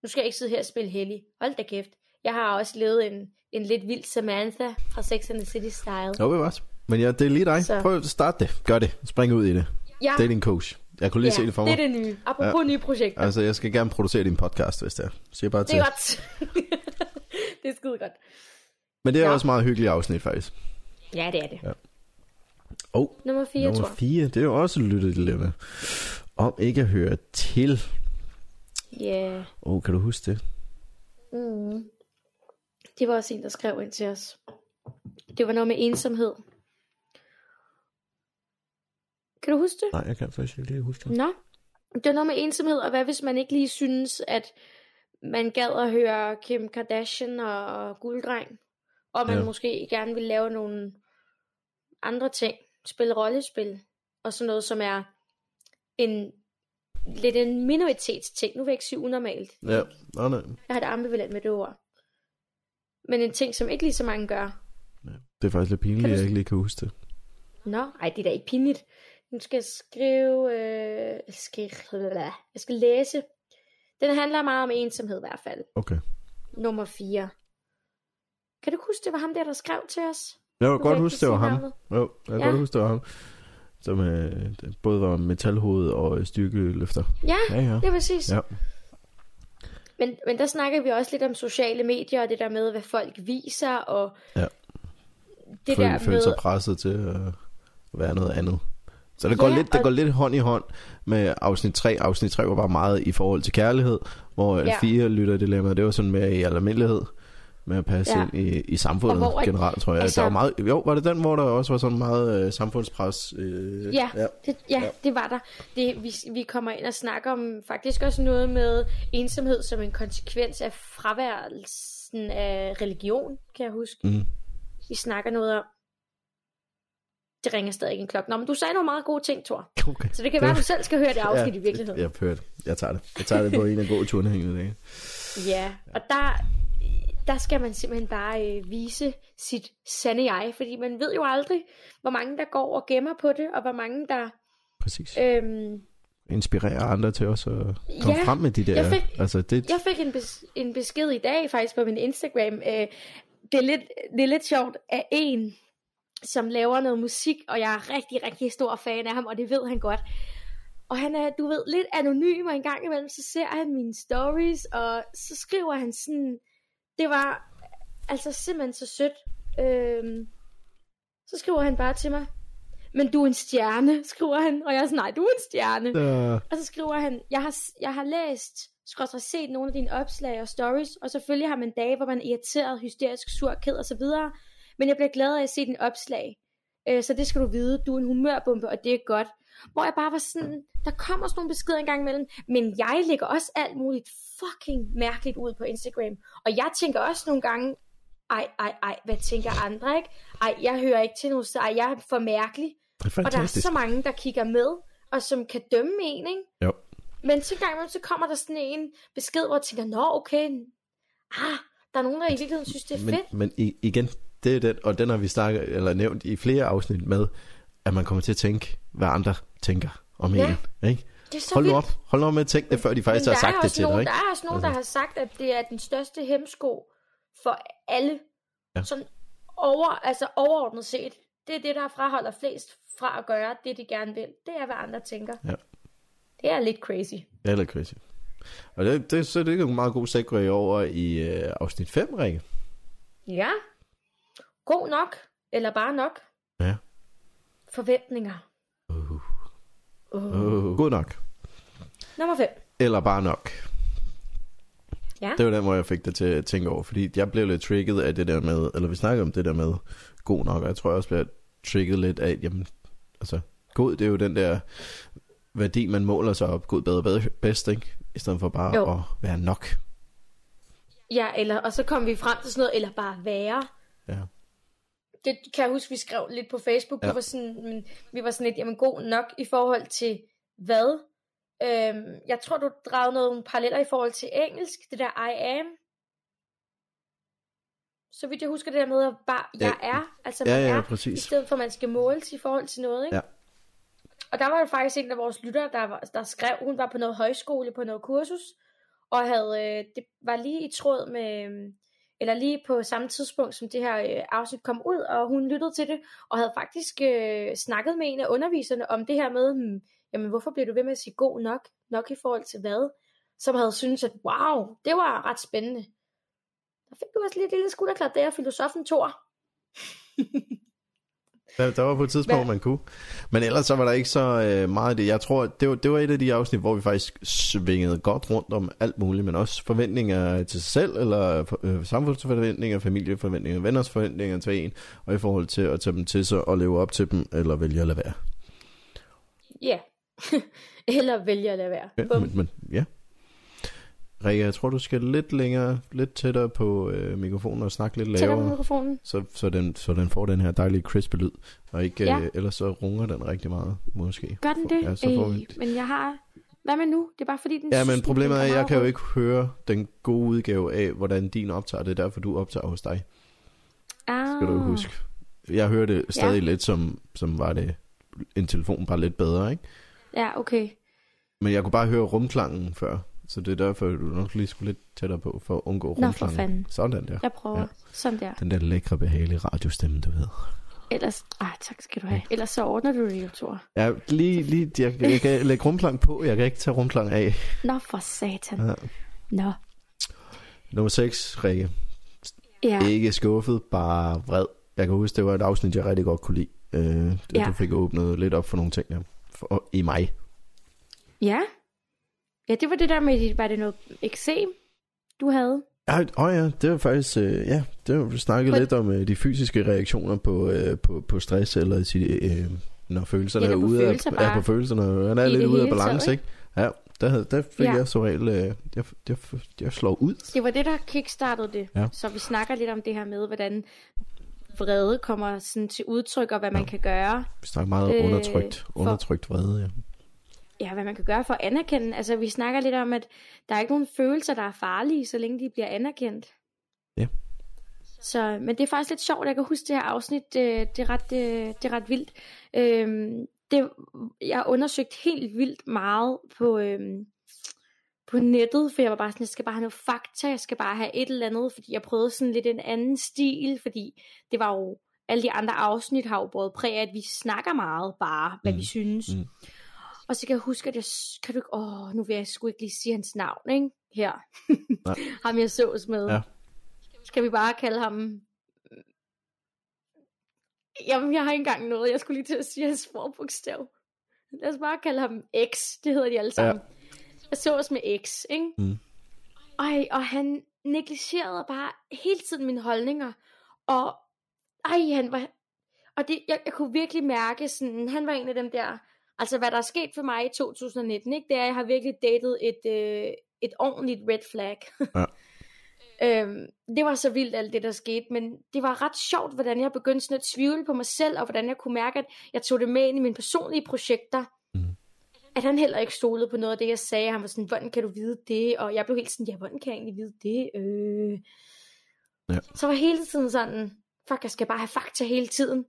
Nu skal jeg ikke sidde her og spille heldig. Hold da kæft. Jeg har også levet en, en lidt vild Samantha fra Sex and the City Style. Jo, det var også. Men ja, det er lige dig. Så. Prøv at starte det. Gør det. Spring ud i det. Ja, Dating coach. Jeg kunne lige se det for det mig. er det nye. Apropos ja. nye projekter. Altså, jeg skal gerne producere din podcast, hvis det er. Siger bare Det til. er godt. det er skide godt. Men det er Ja. også meget hyggeligt afsnit, faktisk. Ja, det er det. Ja. Oh, Nummer 4, nummer tror jeg. 4, det er jo også et lyttedilemma. Om ikke at høre til. Ja. Yeah. Oh, kan du huske det? Mm. Det var også en, der skrev ind til os. Det var noget med ensomhed. Kan du huske det? Nej, jeg kan faktisk ikke lige huske det. Nå. Det var noget med ensomhed, og hvad hvis man ikke lige synes, at man gad at høre Kim Kardashian og Gulddreng, og man Ja. måske gerne vil lave nogle andre ting, spille rollespil, og sådan noget, som er en lidt en minoritetsting. Nu vil jeg ikke sige unormalt. Ja, nej, nej. Jeg har det ambivalent med det ord. Men en ting, som ikke lige så mange gør. Ja. Det er faktisk lidt pinligt, du jeg ikke lige kan huske det. Nå, ej, det er da ikke pinligt. Nu skal jeg skrive... Øh, jeg, skal, jeg skal læse. Den handler meget om ensomhed i hvert fald. Okay. Nummer 4. Kan du huske, det var ham der, der skrev til os? Jeg kan godt huske, det var ham. navnet. Jo, jeg kan Ja. godt huske, det var ham. Som øh, både var metalhoved og styrkeløfter. Ja, Ja, ja. det er præcis. Ja. Men, men der snakker vi også lidt om sociale medier, og det der med, hvad folk viser, og Ja. det Føl, der følte med... sig presset til at være noget andet. Så det går, Ja, lidt, det og- går lidt hånd i hånd med afsnit 3. Afsnit 3 var bare meget i forhold til kærlighed, hvor ja. 4 lytter dilemma, det var sådan mere i almindelighed med at passe ja. Ja. ind i, i samfundet Og hvor- generelt, tror jeg. Altså, der var meget, jo, var det den, hvor der også var sådan meget øh, samfundspres? Øh, Ja, ja. ja. Det, ja, Ja. ja, det var der. Det, vi, vi kommer ind og snakker om faktisk også noget med ensomhed som en konsekvens af fraværelsen af religion, kan jeg huske. Mm. Vi snakker noget om. Det ringer stadig ikke en klokke. Nå, men du sagde nogle meget gode ting, Thor. Okay. Så det kan være, at du selv skal høre det afsnit i virkeligheden. Jeg har hørt. Jeg tager det. Jeg tager det på en af gode turneringer i dag. Ja, og der, der skal man simpelthen bare øh, vise sit sande jeg, fordi man ved jo aldrig, hvor mange der går og gemmer på det, og hvor mange der... Præcis. Øhm, Inspirere andre til også at komme Ja, frem med de der... jeg fik- altså, det, Jeg fik en, bes- en besked i dag faktisk på min Instagram. Øh, det, er lidt, det er lidt sjovt af en, som laver noget musik, og jeg er rigtig, rigtig stor fan af ham, og det ved han godt. Og han er, du ved, lidt anonym, og en gang imellem, så ser han mine stories, og så skriver han sådan, det var altså simpelthen så sødt. Øhm, så skriver han bare til mig, men du er en stjerne, skriver han, og jeg er sådan, nej, du er en stjerne. øh, Og så skriver han, jeg har, jeg har læst, skråt set nogle af dine opslag og stories, og selvfølgelig har man dage, hvor man er irriteret, hysterisk, sur, ked og så videre. Men jeg bliver glad af at se dine opslag. Øh, så det skal du vide, du er en humørbombe, og det er godt. Hvor jeg bare var sådan, der kommer sådan nogle beskeder en gang imellem, men jeg lægger også alt muligt fucking mærkeligt ud på Instagram. Og jeg tænker også nogle gange, ej, ej, ej, hvad tænker andre, ikke? Ej, jeg hører ikke til nogen, så ej, jeg er for mærkelig. det er Og der er så mange, der kigger med, og som kan dømme en, ikke? Jo. Men så gang så kommer der sådan en besked, hvor jeg tænker, nå okay, ah, der er nogen, der i virkeligheden synes, det er men, fedt. men igen, det er den, og den har vi snakket, eller nævnt i flere afsnit med, at man kommer til at tænke, hvad andre tænker om Ja. en. Ikke? Det er så Hold nu op. Hold nu op med at tænke det, før de faktisk har sagt det til nogen, dig. Ikke? Der er også nogen, der Altså. har sagt, at det er den største hemsko for alle. Ja. Sådan over, altså overordnet set. Det er det, der fraholder flest fra at gøre det, de gerne vil. Det er, hvad andre tænker. Ja. Det er lidt crazy. Det er lidt crazy. Og det, det, så det er en meget god segue over i øh, afsnit 5, Rikke. Ja. God nok. Eller bare nok. Ja. Forventninger. Uh. God nok. Nummer 5. Eller bare nok. Ja. Det var den, hvor jeg fik det til at tænke over, fordi jeg blev lidt trigget af det der med, eller vi snakkede om det der med god nok, og jeg tror jeg også blev trigget lidt af, jamen, altså, god, det er jo den der værdi, man måler sig op, god, bedre, bedre, bedst, ikke? I stedet for bare Jo. at være nok. Ja, eller, og så kom vi frem til sådan noget, eller bare være. Ja. Det kan jeg huske, vi skrev lidt på Facebook. Ja. Vi, var sådan, men, vi var sådan lidt, jamen god nok i forhold til hvad? Øhm, jeg tror, du dragede nogle paralleller i forhold til engelsk. Det der I am. Så vidt jeg husker det der med, at bare jeg Ja. er. Altså Ja, man ja, er, i præcis. stedet for at man skal måles i forhold til noget. Ikke? Ja. Og der var jo faktisk en af vores lyttere, der, var, der skrev, hun var på noget højskole, på noget kursus, og havde, øh, det var lige i tråd med, øh, eller lige på samme tidspunkt, som det her øh, afsnit kom ud, og hun lyttede til det, og havde faktisk øh, snakket med en af underviserne om det her med, hmm, jamen hvorfor bliver du ved med at sige god nok, nok i forhold til hvad, som havde syntes, at wow, det var ret spændende. Der fik du også lige et lille skulderklap der, filosofen Thor. Der, der var på et tidspunkt, Hvad? man kunne. Men ellers så var der ikke så øh, meget af det. Jeg tror, det var, det var et af de afsnit, hvor vi faktisk svingede godt rundt om alt muligt, men også forventninger til sig selv, eller øh, samfundsforventninger, familieforventninger, venners forventninger til en, og i forhold til at tage dem til sig og leve op til dem, eller vælge at lade være. Ja. Eller vælge at lade være. Ja, Bum. men, men ja. Rikke, jeg tror, du skal lidt længere, lidt tættere på øh, mikrofonen og snakke lidt Tættere på lavere, mikrofonen. så, så, den, så den får den her dejlige crispe lyd, og ikke, Ja. øh, ellers så runger den rigtig meget, måske. Gør den det? Ja, så får vi... Ej, men jeg har... Hvad med nu? Det er bare fordi, den Ja, men problemet er, at jeg kan jo ikke høre den gode udgave af, hvordan din optager. Det er derfor, du optager hos dig. Ah. Skal du huske. Jeg hører det stadig Ja. lidt, som, som var det en telefon bare lidt bedre, ikke? Ja, okay. Men jeg kunne bare høre rumklangen før. Så det er derfor, du nok lige skulle lidt tættere på, for at undgå Nå, for rumklangen. fanden. Sådan der. Jeg prøver. Ja. Ja. Sådan der. Den der lækre, behagelige radiostemme, du ved. Ellers... Ah, tak skal du have. Ellers så ordner du det jo, Thor. Ja, lige, lige, jeg, jeg kan lægge rumklang på, jeg kan ikke tage rumklang af. Nå, for satan. Ja. Nå. Nummer 6, Rikke. Ja. Ikke skuffet, bare vred. Jeg kan huske, det var et afsnit, jeg rigtig godt kunne lide. Øh, det, Ja. Du fik åbnet lidt op for nogle ting der. For, I mig. Ja. Ja, det var det der med, var det noget eksem, du havde? Ja, åh ja, det var faktisk, øh, ja, det var vi snakket På- lidt om øh, de fysiske reaktioner på, øh, på, på stress, eller sit, øh, når følelserne Eller er ude følelser af, ja, bare. på følelserne, han er I lidt ude af hele taget, balance, ikke? Ja, der, der fik Ja. jeg så regel, øh, jeg, jeg, jeg slår ud. Det var det, der kickstartede det. Ja. Så vi snakker lidt om det her med, hvordan vrede kommer sådan til udtryk, og hvad man Ja. kan gøre. Vi snakker meget Øh, undertrykt, undertrykt vrede, ja. Ja, hvad man kan gøre for at anerkende. Altså, vi snakker lidt om, at der er ikke nogen følelser, der er farlige, så længe de bliver anerkendt. Ja. Så, men det er faktisk lidt sjovt. Jeg kan huske det her afsnit. Det, det, er, ret, det, det er ret vildt. Øhm, det, jeg har undersøgt helt vildt meget på, øhm, på nettet, for jeg var bare sådan, jeg skal bare have noget fakta, jeg skal bare have et eller andet, fordi jeg prøvede sådan lidt en anden stil, fordi det var jo, alle de andre afsnit har jo båret præg af, at vi snakker meget bare, hvad Mm. vi synes. Mm. Og så kan jeg huske, at jeg, kan du ikke, åh, nu vil jeg sgu ikke lige sige hans navn, ikke? Her. Nej. ham jeg sås med. Ja. Skal vi bare kalde ham... Jamen, jeg har ikke engang noget. Jeg skulle lige til at sige hans forbogstav. Lad os bare kalde ham X. Det hedder de alle sammen. Ja. Jeg sås med X, ikke? Mm. Ej, og han negligerede bare hele tiden mine holdninger. Og ej, han var... Og det, jeg, jeg kunne virkelig mærke, sådan, han var en af dem der... Altså, hvad der er sket for mig i 2019, ikke? det er, at jeg har virkelig datet et, øh, et ordentligt red flag. Ja. øhm, det var så vildt alt det, der skete, men det var ret sjovt, hvordan jeg begyndte sådan at tvivle på mig selv, og hvordan jeg kunne mærke, at jeg tog det med ind i mine personlige projekter. Mhm. At han heller ikke stolede på noget af det, jeg sagde. Han var sådan, hvordan kan du vide det? Og jeg blev helt sådan, ja, hvordan kan jeg egentlig vide det? Øh... Ja. Så var hele tiden sådan, fuck, jeg skal bare have fakta hele tiden.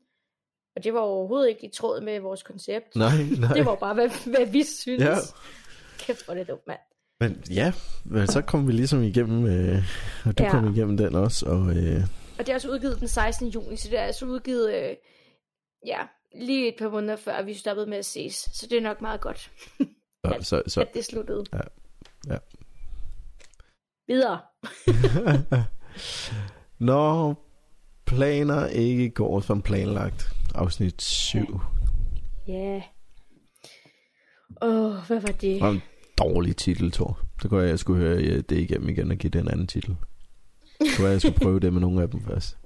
Og det var overhovedet ikke i tråd med vores koncept. Nej, nej. Det var bare, hvad, hvad vi synes. Ja. Kæft, hvor det dumt, mand. Men ja, men så kom vi ligesom igennem, øh, og du Ja. kom igennem den også, og øh, Og det er også udgivet den 16. juni, så det er altså udgivet, øh, ja, lige et par måneder før vi stoppede med at ses. Så det er nok meget godt, så, så, så at det sluttede. Ja. Ja. Videre. Når planer ikke går som planlagt, afsnit 7. Ja. Yeah. Åh, oh, hvad var det? Og en dårlig titel, Thor. Så kunne jeg, jeg skulle høre øh, det igennem igen og give det en anden titel. Så jeg, jeg skulle prøve det med nogle af dem først.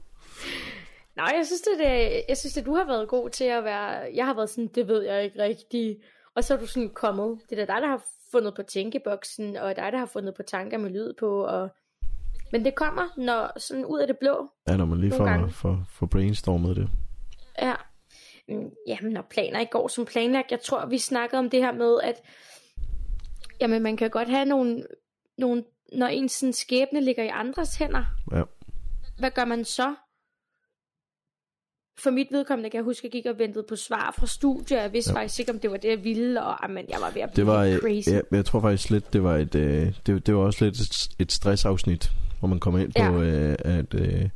Nej, jeg synes, det, det, jeg synes, at du har været god til at være... Jeg har været sådan, det ved jeg ikke rigtigt. Og så er du sådan kommet. Det er da dig, der har fundet på tænkeboksen, og dig, der har fundet på tanker med lyd på. Og... Men det kommer når sådan ud af det blå. Ja, når man lige får, får, får brainstormet det. Ja. Mm, Jamen, når planer ikke går som planlagt. Jeg tror, vi snakkede om det her med, at jamen, man kan godt have nogle, nogle når ens sådan, skæbne ligger i andres hænder. Ja. Hvad gør man så? For mit vedkommende kan jeg huske, at jeg gik og ventede på svar fra studier. Jeg vidste ja. Faktisk ikke, om det var det, jeg ville, og amen, jeg var ved at blive Det var, øh, crazy. ja, jeg tror faktisk lidt, det var et, øh, det, det var også lidt et, et stressafsnit, hvor man kommer ind på, Ja. øh, at øh,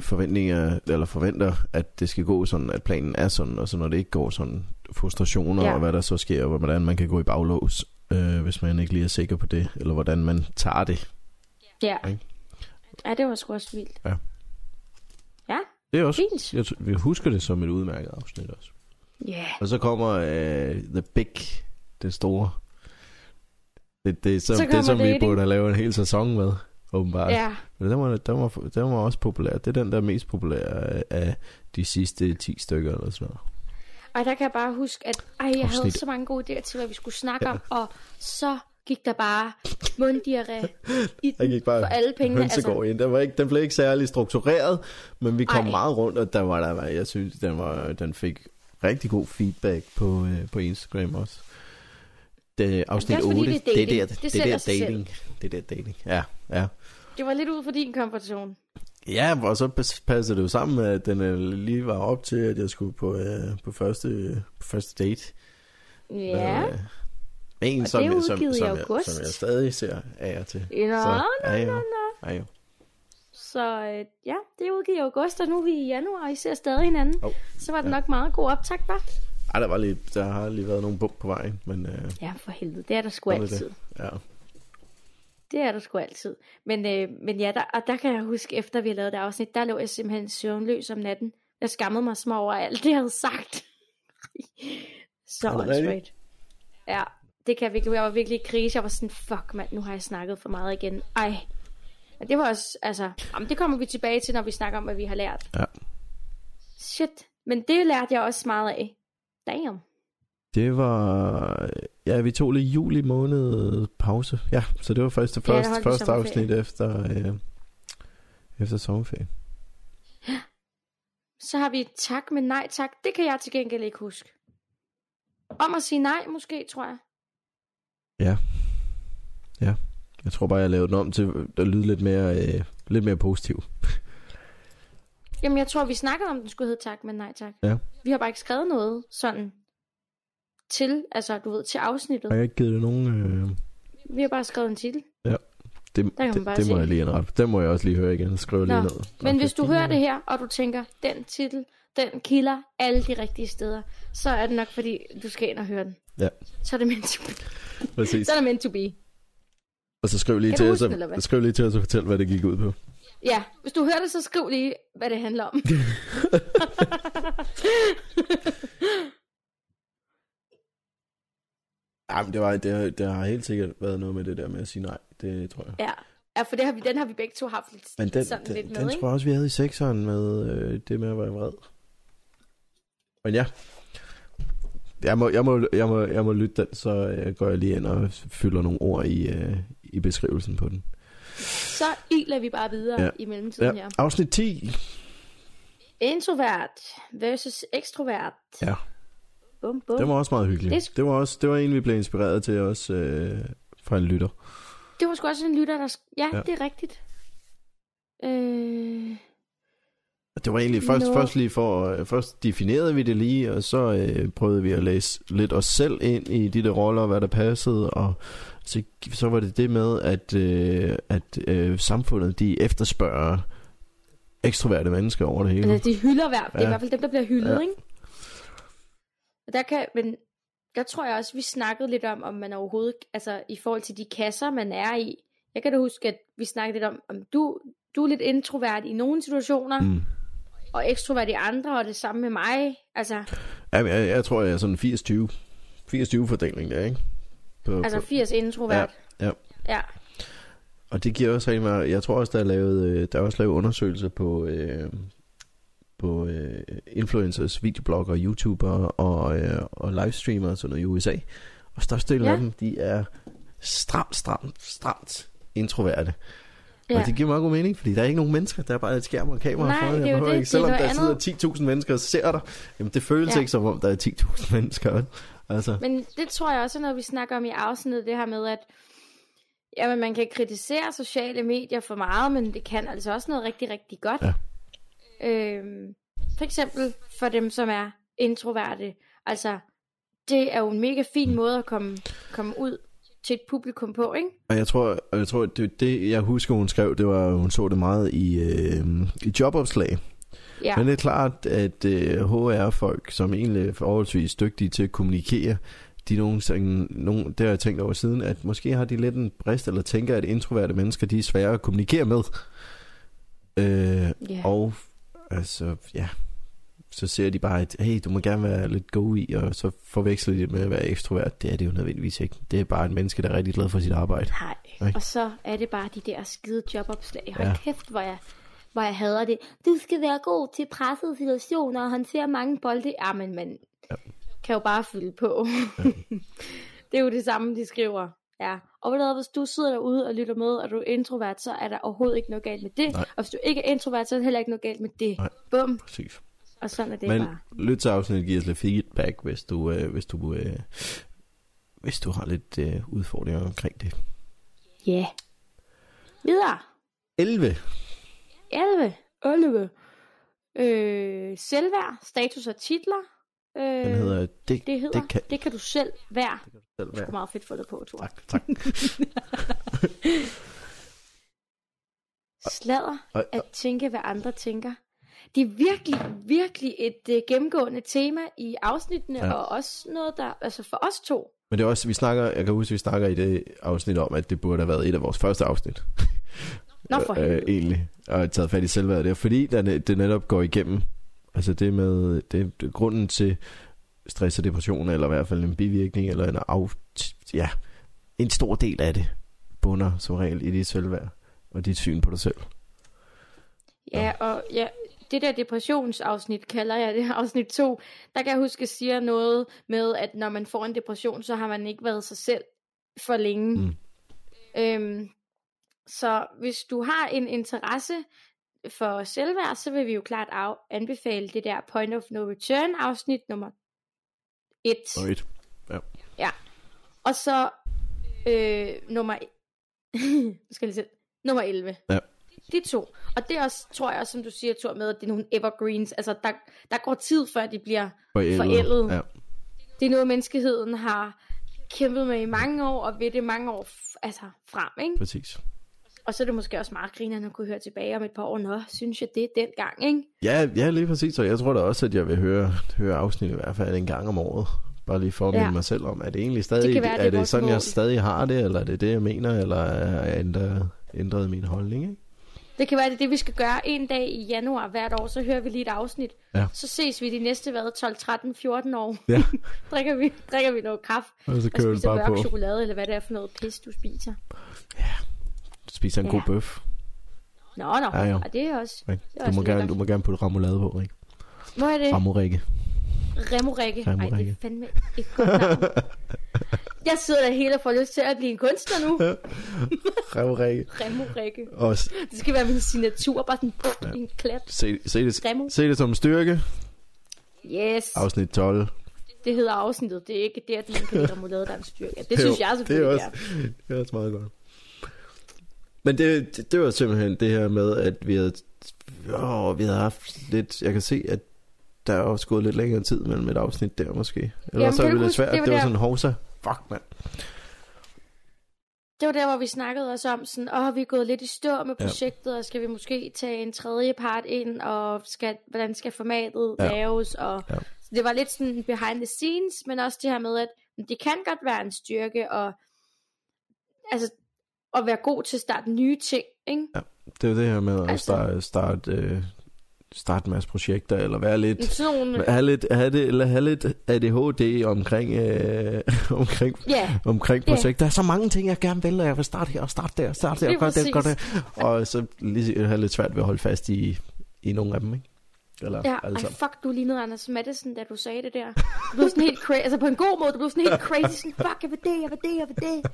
forventninger, eller forventer, at det skal gå sådan, at planen er sådan, og så når det ikke går sådan, frustrationer, Ja. og hvad der så sker, og hvordan man kan gå i baglås, øh, hvis man ikke lige er sikker på det, eller hvordan man tager det. Ja. Ikke? ja, det var sgu også vildt. Ja. Ja, Det er også, Fint. jeg, vi husker det som et udmærket afsnit også. Ja. Vi. Ja. Og så kommer uh, The Big, det store. Det, det er, som, Så det, som vi dating. burde have lavet en hel sæson med, åbenbart. Ja. Men den var, den, var, den var også populær. Det er den, der er mest populær af- af de sidste 10 stykker eller sådan noget. Og der kan jeg bare huske, at ej, jeg havde Afsnit. så mange gode idéer til, hvad vi skulle snakke om, og så gik der bare munddiarré i den gik bare for alle pengene. ind. Den, var ikke, den blev ikke særlig struktureret, men vi kom Ej. meget rundt, og der var der, jeg synes, den, var, den fik rigtig god feedback på, øh, på Instagram også. Det, afsnit Det er også 8, fordi, det er dating. det der, Det det, sælger der sig selv. dating. Det der dating, ja, ja. Det var lidt ud for din komfortzone. Ja, og så pas- passede det jo sammen med, at den øh, lige var op til, at jeg skulle på, øh, på, første, på første date. Ja. Øh, en, Og som, det er som, i som, jeg, som jeg stadig ser af og til. Nå, nå, ja, jo. nå, nå. Ja. Så øh, ja, det er udgivet i august, og nu er vi i januar, og I ser stadig hinanden. Hov. Så var det nok meget god optag, var? Ej, der, var lige, der har lige været nogle bump på vejen, men øh, Ja, for helvede. Det er der sgu er det. altid. ja. Det er der sgu altid. Men, øh, men ja, der, og der kan jeg huske, efter vi lavet det afsnit, der lå jeg simpelthen søvnløs om natten. Jeg skammede mig små over alt det, jeg havde sagt. Så åndssvagt. Ja, det kan jeg virkelig. Jeg var virkelig i krise. Jeg var sådan, fuck mand, nu har jeg snakket for meget igen. Ej. Men det var også, altså, jamen, det kommer vi tilbage til, når vi snakker om, hvad vi har lært. Ja. Shit. Men det lærte jeg også meget af. Damn. Det var... Ja, vi tog lige juli måned pause. Ja, så det var faktisk det Ja, første, vi første afsnit efter, øh, efter sommerferien. Så har vi tak, men nej tak. Det kan jeg til gengæld ikke huske. Om at sige nej, måske, tror jeg. Jeg tror bare, jeg lavede den om til at lyde lidt mere, øh, lidt mere positiv. Jamen, jeg tror, vi snakkede om, den skulle hedde tak, men nej tak. Ja. Vi har bare ikke skrevet noget sådan til, altså du ved, til afsnittet. Har jeg ikke givet det nogen... Øh, Vi har bare skrevet en titel. det, kan man det, bare det må jeg lige indrette. Den må jeg også lige høre igen. Skrive lige ned. Men hvis du det- hører det her, og du tænker, den titel, den kilder alle de rigtige steder, så er det nok, fordi du skal ind og høre den. Ja. Så er det meant to be. Præcis. Så er det meant to be. Og så skriv lige, Kan til os, den, og, skriv lige til os og fortæl, hvad det gik ud på. Ja, hvis du hører det, så skriv lige, hvad det handler om. Ja, men det, var, det, har- det har helt sikkert været noget med det der med at sige nej. Det tror jeg. ja. ja, for det har vi, den har vi begge to haft lidt, Men den, sådan den, lidt med, den ikke? tror jeg også, vi havde i sekseren med øh, det med at være vred. Men ja. Jeg må, jeg må, jeg må, jeg må lytte den, så øh, går jeg lige ind og fylder nogle ord i, øh, i beskrivelsen på den. Så iler vi bare videre ja. i mellemtiden Ja. her. Afsnit 10. Introvert versus ekstrovert. Ja. Bum, bum. Det var også meget hyggeligt. Det sk- det var, også, det var en, vi blev inspireret til også øh, fra en lytter. Det var sgu også en lytter, der... Ja, Ja. ja. det er rigtigt. Øh... Det var egentlig først, Nå. først lige for, øh, først definerede vi det lige, og så øh, prøvede vi at læse lidt os selv ind i de der roller, hvad der passede, og så, så var det det med, at, øh, at øh, samfundet, de efterspørger ekstroverte mennesker over det hele. Altså, de hylder hver. Det er Ja. i hvert fald dem, der bliver hyldet, Ja. ja. ikke? Og der kan... Men der tror jeg også, vi snakkede lidt om, om man overhovedet... Altså, i forhold til de kasser, man er i. Jeg kan da huske, at vi snakkede lidt om, om du, du er lidt introvert i nogle situationer, mm. Og ekstrovert i andre, og det samme med mig. Altså, Jamen, jeg, jeg tror, jeg er sådan 80-20. 80-20 fordeling der, ikke? På, altså på, 80 introvert. ja. Ja. og det giver også rigtig meget... Jeg tror også, der er lavet, øh, der er også lavet undersøgelser på... Øh, på øh, influencers, videoblogger, YouTuber og, øh, og livestreamere og sådan noget i USA. Og størstedelen ja. Af dem, de er stramt, stramt, stramt introverte. Ja. Og det giver meget god mening, fordi der er ikke nogen mennesker, der er bare et skærm og et kamera Nej, foran. det er jo det. Ikke, Det er selvom der sidder andet. 10.000 mennesker og ser dig, jamen det føles ja. Ikke som om, der er 10.000 mennesker. Altså, Men det tror jeg også er noget, vi snakker om i afsnittet, det her med, at jamen, man kan kritisere sociale medier for meget, men det kan altså også noget rigtig, rigtig godt. Ja. Øhm, for eksempel for dem, som er introverte. Altså, det er jo en mega fin måde at komme, komme ud til et publikum på, ikke? Og jeg tror, og jeg tror det, det, jeg husker, hun skrev, det var, hun så det meget i, øh, i jobopslag. Ja, Men det er klart, at øh, HR-folk, som egentlig er forholdsvis dygtige til at kommunikere, de sådan, nogle, det har jeg tænkt over siden, at måske har de lidt en brist, eller tænker, at introverte mennesker, de er svære at kommunikere med. Øh, ja. og Altså, ja. Så ser de bare, at hey, du må gerne være lidt go i, og så forveksler de det med at være ekstrovert. Det er det jo nødvendigvis ikke. Det er bare et menneske, der er rigtig glad for sit arbejde. Nej. Ikke? Og så er det bare de der skide jobopslag. Hold Ja. kæft, hvor jeg, hvor jeg hader det. Du skal være god til pressede situationer og håndtere mange bolde. Ja, men man ja. kan jo bare fylde på. Ja. det er jo det samme, de skriver. Ja, og hvad, hvis du sidder derude og lytter med, og du er introvert, så er der overhovedet ikke noget galt med det. Nej. Og hvis du ikke er introvert, så er der heller ikke noget galt med det. Nej. Bum, Præcis. og sådan er det Men bare. lyt til afsnittet, giv os lidt feedback, hvis du, øh, hvis du, øh, hvis du har lidt øh, udfordringer omkring det. Ja. Yeah. Videre. 11. 11. 11. Øh, selvværd, status og titler. Øh, Den hedder det, det hedder, det kan, det kan du selv være. selv Det være. er meget fedt fundet på, tror jeg. Tak, tak. Sladder Og, at tænke, hvad andre tænker. Det er virkelig, virkelig et uh, gennemgående tema i afsnittene, Ja. og også noget, der, altså for os to. Men det er også, vi snakker, jeg kan huske, vi snakker i det afsnit om, at det burde have været et af vores første afsnit. Nå for øh, egentlig, og taget fat i selvværd der, fordi der, det netop går igennem, altså det med, det, det grunden til stress og depression, eller i hvert fald en bivirkning, eller en af, ja, en stor del af det, bunder som regel i dit selvværd, og dit syn på dig selv. Ja, og ja, det der depressionsafsnit, kalder jeg det, afsnit 2, der kan jeg huske, at siger noget med, at når man får en depression, så har man ikke været sig selv for længe. Mm. Øhm, så hvis du har en interesse for selvværd, så vil vi jo klart af, anbefale det der Point of No Return afsnit nummer 1. Og et. Og så øh, nummer, nu skal lige se, nummer 11. Ja. De to. Og det er også, tror jeg som du siger, Thor, med, at det er nogle evergreens. Altså, der, der går tid, før de bliver Forældet. Forældet. Ja. det er noget, menneskeheden har kæmpet med i mange år, og ved det mange år altså, frem, ikke? Præcis. Og så er det måske også meget grinerende at kunne høre tilbage om et par år. Nå, synes jeg det dengang, ikke? Ja, ja, lige præcis. Og jeg tror da også, at jeg vil høre, høre afsnit i hvert fald en gang om året. Bare lige for at minde Ja. mig selv om, er det egentlig stadig, Det være, er det er det vores sådan, mål. jeg stadig har det, eller er det det, jeg mener, eller er jeg ændret, ændret min holdning, ikke? Det kan være, det er det, vi skal gøre en dag i januar hvert år. Så hører vi lige et afsnit. Ja. Så ses vi de næste, hvad, 12, 13, 14 år. Ja, drikker vi, drikker vi noget kaffe. og så Og kører vi spiser bare mørk på. chokolade, eller hvad det er for noget pis, du spiser. Spiser en Ja. god bøf. Nå, nå. Ja, jo. Og det er også... Det er Du, må også gerne, lækkert. du må gerne putte ramulade på, ikke? Må jeg det? Ramorikke. Remorikke. Ej, det Remorikke. er fandme et godt navn. Jeg sidder der helt og får lyst til at blive en kunstner nu. Remorikke. S- Det skal være min signatur, bare sådan pff, ja. en klat. se, se, det, Remo. se det som styrke. Yes, Afsnit 12. det hedder afsnittet. Det er ikke det, at man kan lide remoulade, der er en styrke. Ja, det synes jo- jeg det selvfølgelig, er også, det er også meget godt. Men det, det, det var simpelthen det her med, at vi havde, åh, vi havde haft lidt, jeg kan se, at der er også gået lidt længere tid mellem et afsnit der måske. Eller Jamen, så er det lidt svært, det var det var der- sådan hovsa. Fuck, mand. Det var der, hvor vi snakkede os om, sådan, åh, vi er gået lidt i stå med Ja. projektet, og skal vi måske tage en tredje part ind, og skal, hvordan skal formatet Ja. ja. laves, og Ja. så det var lidt sådan behind the scenes, men også det her med, at det kan godt være en styrke, og altså, at være god til at starte nye ting, ikke? Det er det her med at Altså- starte, starte, øh, starte en masse projekter, eller være lidt... Sådan nogle, Have lidt, have det, eller have lidt ADHD omkring, øh, omkring, ja, omkring Ja. projekter. Der er så mange ting, jeg gerne vil, og jeg vil starte her, og starte der, og starte der, og gøre det, gøre præcis. det. Og så lige have lidt svært ved at holde fast i, i nogle af dem, ikke? Eller ja, alle ej, fuck, du lignede Anders Madsen, da du sagde det der. Du blev sådan helt crazy, altså på en god måde, du blev sådan helt crazy, sådan, fuck, jeg vil det, jeg vil det, jeg vil det.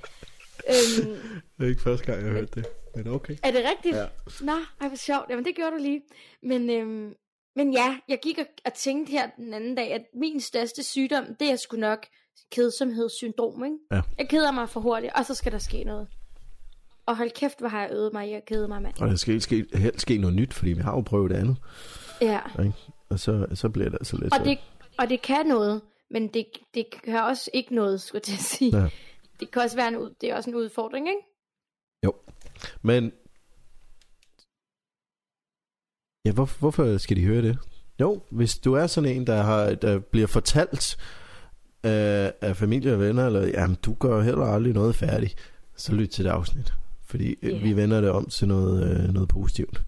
Øhm, Det er ikke første gang, jeg har hørt det, men okay. Er det rigtigt? Ja. Nå, ej, hvor sjovt. Jamen, det gjorde du lige. Men, øhm, men ja, jeg gik og, og tænkte her den anden dag, at min største sygdom, det er sgu nok kedsomhedssyndrom, ikke? Ja. Jeg keder mig for hurtigt, og så skal der ske noget. Og hold kæft, hvor har jeg øvet mig i at kede mig, mand. Og der skal ske, helst ske noget nyt, fordi vi har jo prøvet det andet. Ja, Ikke? Og så, så bliver det altså lidt og det, og det kan noget, men det, det kan også ikke noget, skulle jeg til at sige. Ja. Det kan også være en, ud- det er også en udfordring, ikke? Men... Ja, hvor, hvorfor skal de høre det? Jo, hvis du er sådan en, der, har, der bliver fortalt af, af familie og venner, eller jamen, du gør heller aldrig noget færdigt, så lyt til det afsnit. Fordi yeah. vi vender det om til noget, øh, noget positivt.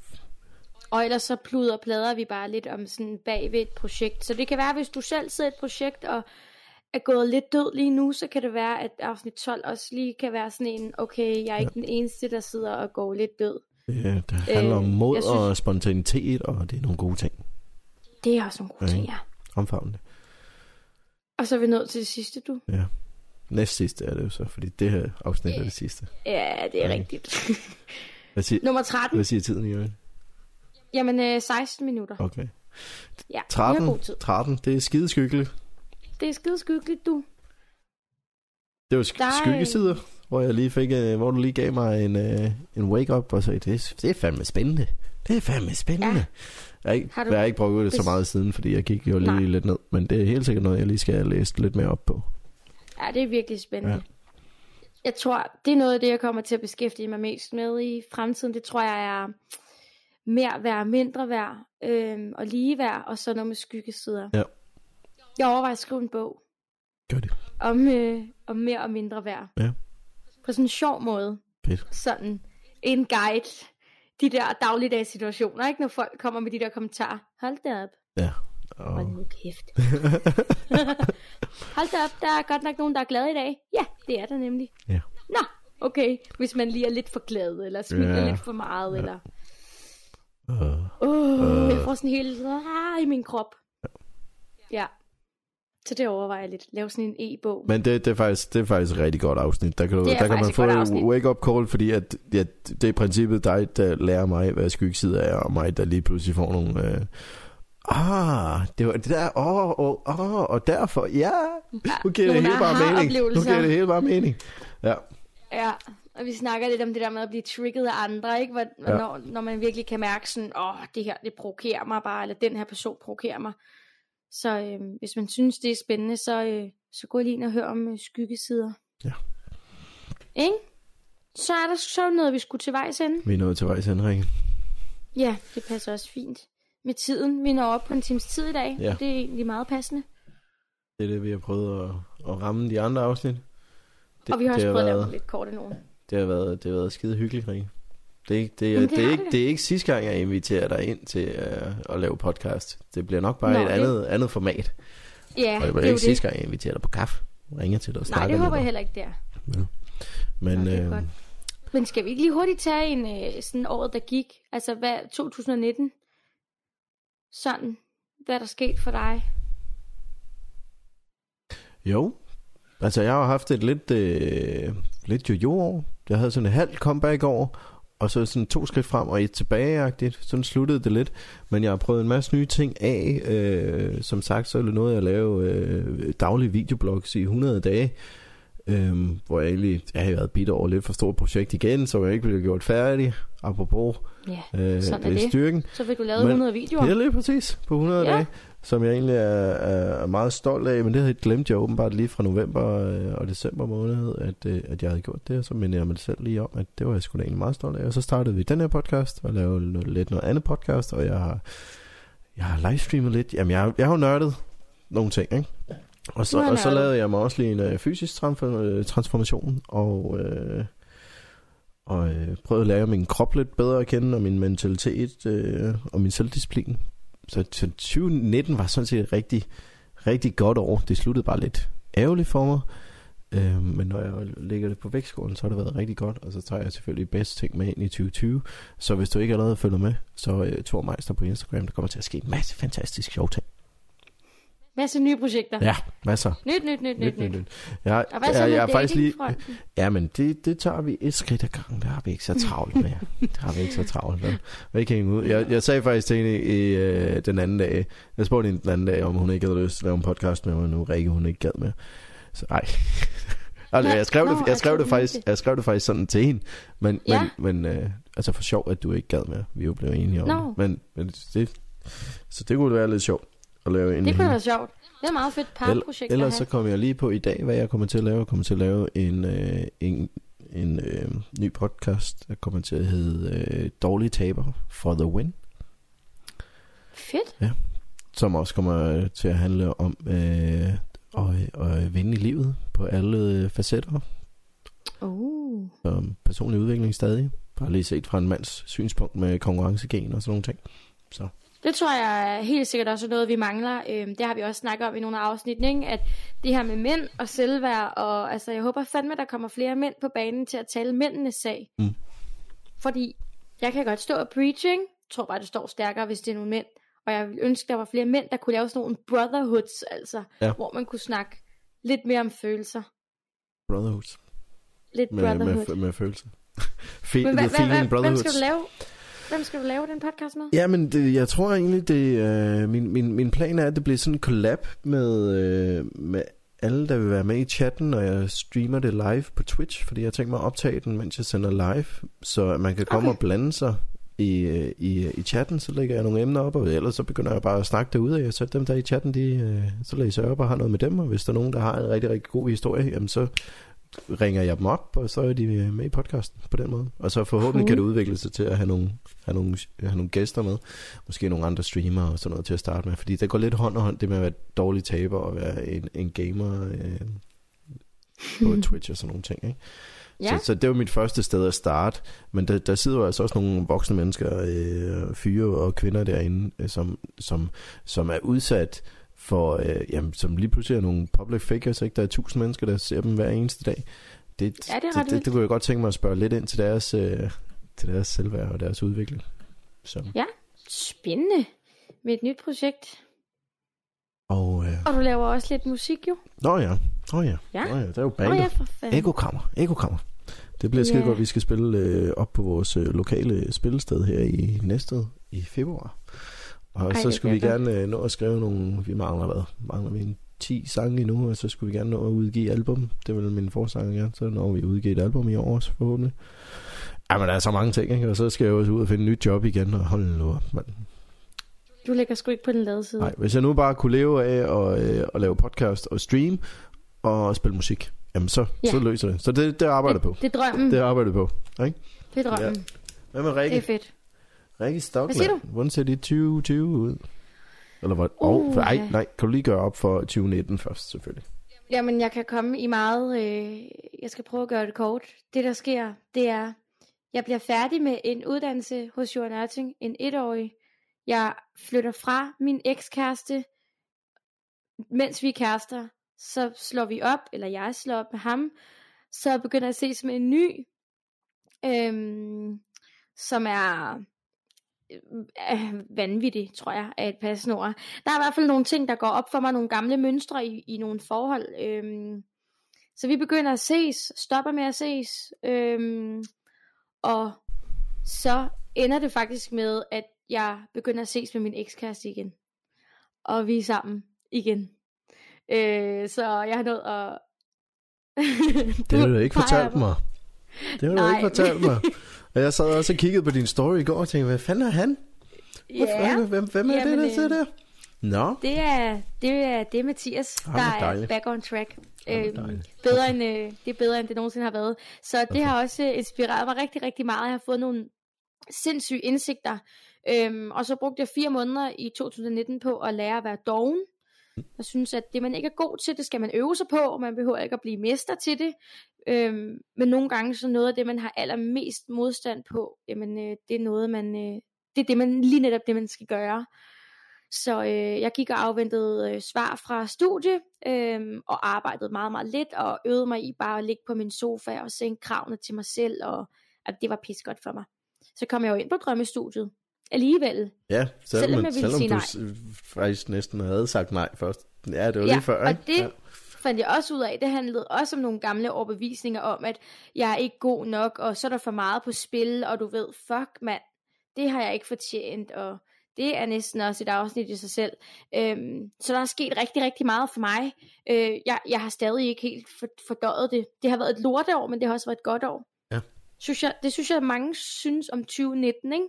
Og ellers så pluder plader vi bare lidt om sådan bag ved et projekt. Så det kan være, hvis du selv sidder et projekt og er gået lidt død lige nu, så kan det være, at afsnit 12 også lige kan være sådan en, okay, jeg er ikke ja. den eneste, der sidder og går lidt død. Ja, det handler øh, om mod synes, og spontanitet, og det er nogle gode ting. Det er også nogle gode ja, ting, ja. Omfavn det. Og så er vi nået til det sidste, du. Ja. Næst sidste er det jo så, fordi det her afsnit ja. er det sidste. Ja, det er ja. rigtigt. Hvad siger, Nummer 13. Hvad siger tiden, Jørgen? Jamen, øh, 16 minutter. Okay. Ja, 13, god tid. 13, det er skide skyggeligt. Det er skide skyggeligt, du. Det var sk- skyggesider, hvor jeg lige fik, uh, hvor du lige gav mig en, uh, en wake-up og sagde, det, det er fandme spændende. Det er fandme spændende. Ja. Jeg har ikke, har du... jeg har ikke prøvet det så meget siden, fordi jeg gik jo lige Nej. lidt ned. Men det er helt sikkert noget, jeg lige skal læse lidt mere op på. Ja, det er virkelig spændende. Ja. Jeg tror, det er noget af det, jeg kommer til at beskæftige mig mest med i fremtiden. Det tror jeg er mere værd, mindre værd øhm, og lige værd, og så noget med skyggesider. Ja. Jeg overvejer at skrive en bog. Gør det. Om, øh, om mere og mindre værd. Ja. På sådan en sjov måde. Fedt. Sådan en guide. De der dagligdags situationer, ikke? Når folk kommer med de der kommentarer. Hold da op. Ja. Oh. Hold nu kæft. Hold da op, der er godt nok nogen, der er glade i dag. Ja, det er der nemlig. Ja. Nå, okay. Hvis man lige er lidt for glad, eller smiler ja. lidt for meget, ja. eller... Uh, uh, jeg får sådan helt uh, i min krop. Ja. Så det overvejer jeg lidt. Lave sådan en e-bog. Men det, det, er faktisk, det er faktisk et rigtig godt afsnit. Der kan, du, der kan man få en wake-up call, fordi at, ja, det er i princippet dig, der lærer mig, hvad skyggeside er, og mig, der lige pludselig får nogle... Øh, Ah, det var det der, åh, oh, oh, oh, og derfor, ja, nu giver det hele bare mening. Nu giver det hele bare mening. Ja. Ja, og vi snakker lidt om det der med at blive trigget af andre, ikke? Hvor, ja. når, når man virkelig kan mærke sådan, åh, oh, det her, det provokerer mig bare, eller den her person provokerer mig. Så øh, hvis man synes, det er spændende, så, øh, så gå lige ind og hør om øh, skyggesider. Ja. Ikke? Så er der så noget, vi skulle til vejs ende. Vi er nået til vejs ende, Rikke. Ja, det passer også fint med tiden. Vi når op på en times tid i dag. Ja. Det er egentlig meget passende. Det er det, vi har prøvet at, at ramme de andre afsnit. Det, og vi har også prøvet været, at lave lidt kort endnu. Det har været, det har været skide hyggeligt, Rikke. Det, er, det, det, det, er ikke, det. det er ikke sidste gang, jeg inviterer dig ind til uh, at lave podcast. Det bliver nok bare Nå, et andet, andet format. Ja, og det bliver ikke sidste gang, jeg inviterer dig på kaffe. Ringer til dig og Nej, det håber jeg heller ikke der. Ja. Men, Nå, øh, Men skal vi ikke lige hurtigt tage en øh, sådan året, der gik? Altså, hvad 2019? Sådan, hvad der sket for dig? Jo, altså jeg har haft et lidt, øh, lidt jojo-år. Jeg havde sådan et halvt comeback-år, og så sådan to skridt frem og et tilbage-agtigt. Sådan sluttede det lidt. Men jeg har prøvet en masse nye ting af. Øh, som sagt, så er det noget, at lave øh, daglige videoblogs i 100 dage. Øhm, hvor jeg egentlig jeg har været bidt over lidt for stort projekt igen, så jeg ikke blev gjort færdig, apropos ja, øh, sådan er det. styrken. Så fik du lavet men, 100 videoer. Ja, lige præcis, på 100 ja. dage, som jeg egentlig er, er meget stolt af, men det havde jeg glemt jeg åbenbart lige fra november øh, og december måned, at, øh, at jeg havde gjort det, og så minder jeg mig selv lige om, at det var jeg sgu da egentlig meget stolt af, og så startede vi den her podcast, og lavede noget, lidt noget andet podcast, og jeg har, jeg har livestreamet lidt, jamen jeg, jeg har jo nørdet nogle ting, ikke? Og så, og så lavede jeg mig også lige en uh, fysisk øh, transformation, og, uh, og uh, prøvede at lære min krop lidt bedre at kende, og min mentalitet uh, og min selvdisciplin. Så, så 2019 var sådan set et rigtig, rigtig godt år. Det sluttede bare lidt ærgerligt for mig. Øh, men når jeg lægger det på vægtskålen, så har det været rigtig godt. Og så tager jeg selvfølgelig bedst ting med ind i 2020. Så hvis du ikke allerede følger med, så øh, Thor Meister på Instagram. Der kommer til at ske en masse fantastisk sjov ting. Masse nye projekter. Ja, masser. Nyt, nyt, nyt, nyt, nyt. nyt. Jeg, og hvad så jeg, jeg er faktisk lige, Ja, men det, det tager vi et skridt ad gangen. Det har vi ikke så travlt med. det har vi ikke så travlt med. Vi hænge ud. Jeg, jeg sagde faktisk til hende i, uh, den anden dag, jeg spurgte hende den anden dag, om hun ikke havde lyst til at lave en podcast med mig nu. Rikke, hun ikke gad med. Så ej. altså, jeg skrev, det, jeg, skrev det faktisk, jeg skrev det faktisk sådan til hende. Men, ja. men, men uh, altså for sjov, at du ikke gad med. Vi er jo blevet enige om no. det. Men, men det, så det kunne være lidt sjovt at lave en... Det kunne være sjovt. Det er meget fedt parprojekt Ellers så kommer jeg lige på i dag, hvad jeg kommer til at lave. Jeg kommer til at lave en, øh, en, en øh, ny podcast, der kommer til at hedde øh, Dårlige Taber for the Win. Fedt. Ja. Som også kommer til at handle om øh, at, at vinde i livet på alle facetter. Uh. Så personlig udvikling stadig. Bare lige set fra en mands synspunkt med konkurrencegen og sådan nogle ting. Så. Det tror jeg helt sikkert også er noget, vi mangler. Øhm, det har vi også snakket om i nogle af afsnittene, ikke? at det her med mænd og selvværd, og altså, jeg håber fandme, at der kommer flere mænd på banen til at tale mændenes sag. Mm. Fordi jeg kan godt stå og preaching, jeg tror bare, det står stærkere, hvis det er nogle mænd. Og jeg ville ønske, der var flere mænd, der kunne lave sådan nogle brotherhoods, altså, Ja. hvor man kunne snakke lidt mere om følelser. Brotherhood. Lidt Med, brotherhood. med, med følelser. Fe- Men hvad, hvad, hvad, brotherhoods. skal du lave? Hvem skal du lave den podcast med? Ja, men det, jeg tror egentlig, det øh, min, min, min plan er, at det bliver sådan en collab med, øh, med alle, der vil være med i chatten, når jeg streamer det live på Twitch, fordi jeg tænkt mig at optage den, mens jeg sender live, så man kan komme Okay. og blande sig i, øh, i, i chatten, så lægger jeg nogle emner op, og ellers så begynder jeg bare at snakke derude, og så dem der i chatten, de, øh, så læser jeg op og har noget med dem, og hvis der er nogen, der har en rigtig, rigtig god historie, jamen så ringer jeg dem op, og så er de øh, med i podcasten på den måde. Og så forhåbentlig Cool. kan det udvikle sig til at have nogle, have nogle, have nogle gæster med. Måske nogle andre streamere og sådan noget til at starte med. Fordi det går lidt hånd og hånd, det med at være dårlig taber og være en, en gamer øh, på Twitch og sådan nogle ting. Ikke? Ja, Så, så det var mit første sted at starte. Men der, der sidder jo altså også nogle voksne mennesker, øh, fyre og kvinder derinde, øh, som, som, som er udsat for, øh, jamen, som lige pludselig er nogle public figures, ikke? Der er tusind mennesker, der ser dem hver eneste dag. Det, Ja, det er det, det, det, kunne jeg godt tænke mig at spørge lidt ind til deres, øh, til deres selvværd og deres udvikling. Så. spændende med et nyt projekt. Og, øh, Og du laver også lidt musik jo. nå ja, nå ja, Ja. nå ja, der er jo Åh bander. oh, ja, for fanden. Ekokammer, ekokammer. Det bliver skide Ja. godt. Vi skal spille øh, op på vores øh, lokale spillested her i Næstved i februar. Og Ej, så det skulle vi gerne øh, nå at skrive nogle... Vi mangler hvad? Mangler vi en 10 sange endnu, og så skulle vi gerne nå at udgive album. Det vil min forsanger gerne. Så når vi udgive et album i år også, forhåbentlig. Ja, men der er så mange ting, ikke? Og så skal jeg også ud og finde et nyt job igen, og holde nu op, mand. Du ligger sgu ikke på den lade side. Nej, hvis jeg nu bare kunne leve af at, øh, at lave podcast og stream og spille musik, jamen så, Ja. så løser det. Så det, det arbejder jeg på. det, det er drømmen. Det arbejder på. Ikke? Det er drømmen. Hvad med Det er Rikke? fedt. Rikke Stockland. Hvad siger du? Hvordan ser det 2020 ud? Eller hvad? Uh, oh, nej, ja. nej, kan du lige gøre op for 2019 først, selvfølgelig. Jamen, jeg kan komme i meget... Øh, jeg skal prøve at gøre det kort. Det, der sker, det er... Jeg bliver færdig med en uddannelse hos Johan Ørting, en etårig. Jeg flytter fra min ekskæreste, mens vi er kærester. Så slår vi op, eller jeg slår op med ham. Så begynder jeg at se som en ny, øhm, som er øh, vanvittig, tror jeg, er et passende ord. Der er i hvert fald nogle ting, der går op for mig, nogle gamle mønstre i, i nogle forhold. Øhm, så vi begynder at ses, stopper med at ses, øhm, og så ender det faktisk med, at jeg begynder at ses med min ekskæreste igen. Og vi er sammen igen. Øh, så jeg har nået at... Det har du ikke fortalt mig. Det har du Nej. ikke fortalt mig. Og jeg sad også og kiggede på din story i går og tænkte, hvad fanden er han? Ja, hvem, hvem er det, Jamen, der øh, sidder der? Nå, det er, det er, det er Mathias, der hvor er dejligt. back on track. Øhm, dejligt. bedre end, øh, det er bedre end det nogensinde har været. Så det Okay. har også øh, inspireret mig rigtig, rigtig meget. Jeg har fået nogle sindssyge indsigter. Øhm, og så brugte jeg fire måneder i 2019 på at lære at være doven. Jeg synes, at det man ikke er god til, det skal man øve sig på, og man behøver ikke at blive mester til det. Øhm, men nogle gange så noget af det, man har allermest modstand på, jamen øh, det er noget, man, øh, det er det, man, lige netop det, man skal gøre. Så øh, jeg gik og afventede øh, svar fra studie, øh, og arbejdede meget, meget lidt, og øvede mig i bare at ligge på min sofa og sænke kravene til mig selv, og at det var pis godt for mig. Så kom jeg jo ind på drømmestudiet alligevel. ja, selvom, selvom man, selvom sige du s- faktisk næsten havde sagt nej først. Ja, det var Ja, lige før, og ikke? det Ja. fandt jeg også ud af. Det handlede også om nogle gamle overbevisninger om, at jeg er ikke god nok, og så er der for meget på spil, og du ved, fuck mand, det har jeg ikke fortjent, og det er næsten også et afsnit i sig selv. Øhm, så der er sket rigtig, rigtig meget for mig. Øh, jeg, jeg har stadig ikke helt for, fordøjet det. Det har været et lorteår, men det har også været et godt år. Ja. Synes jeg, det synes jeg, mange synes om 2019, ikke?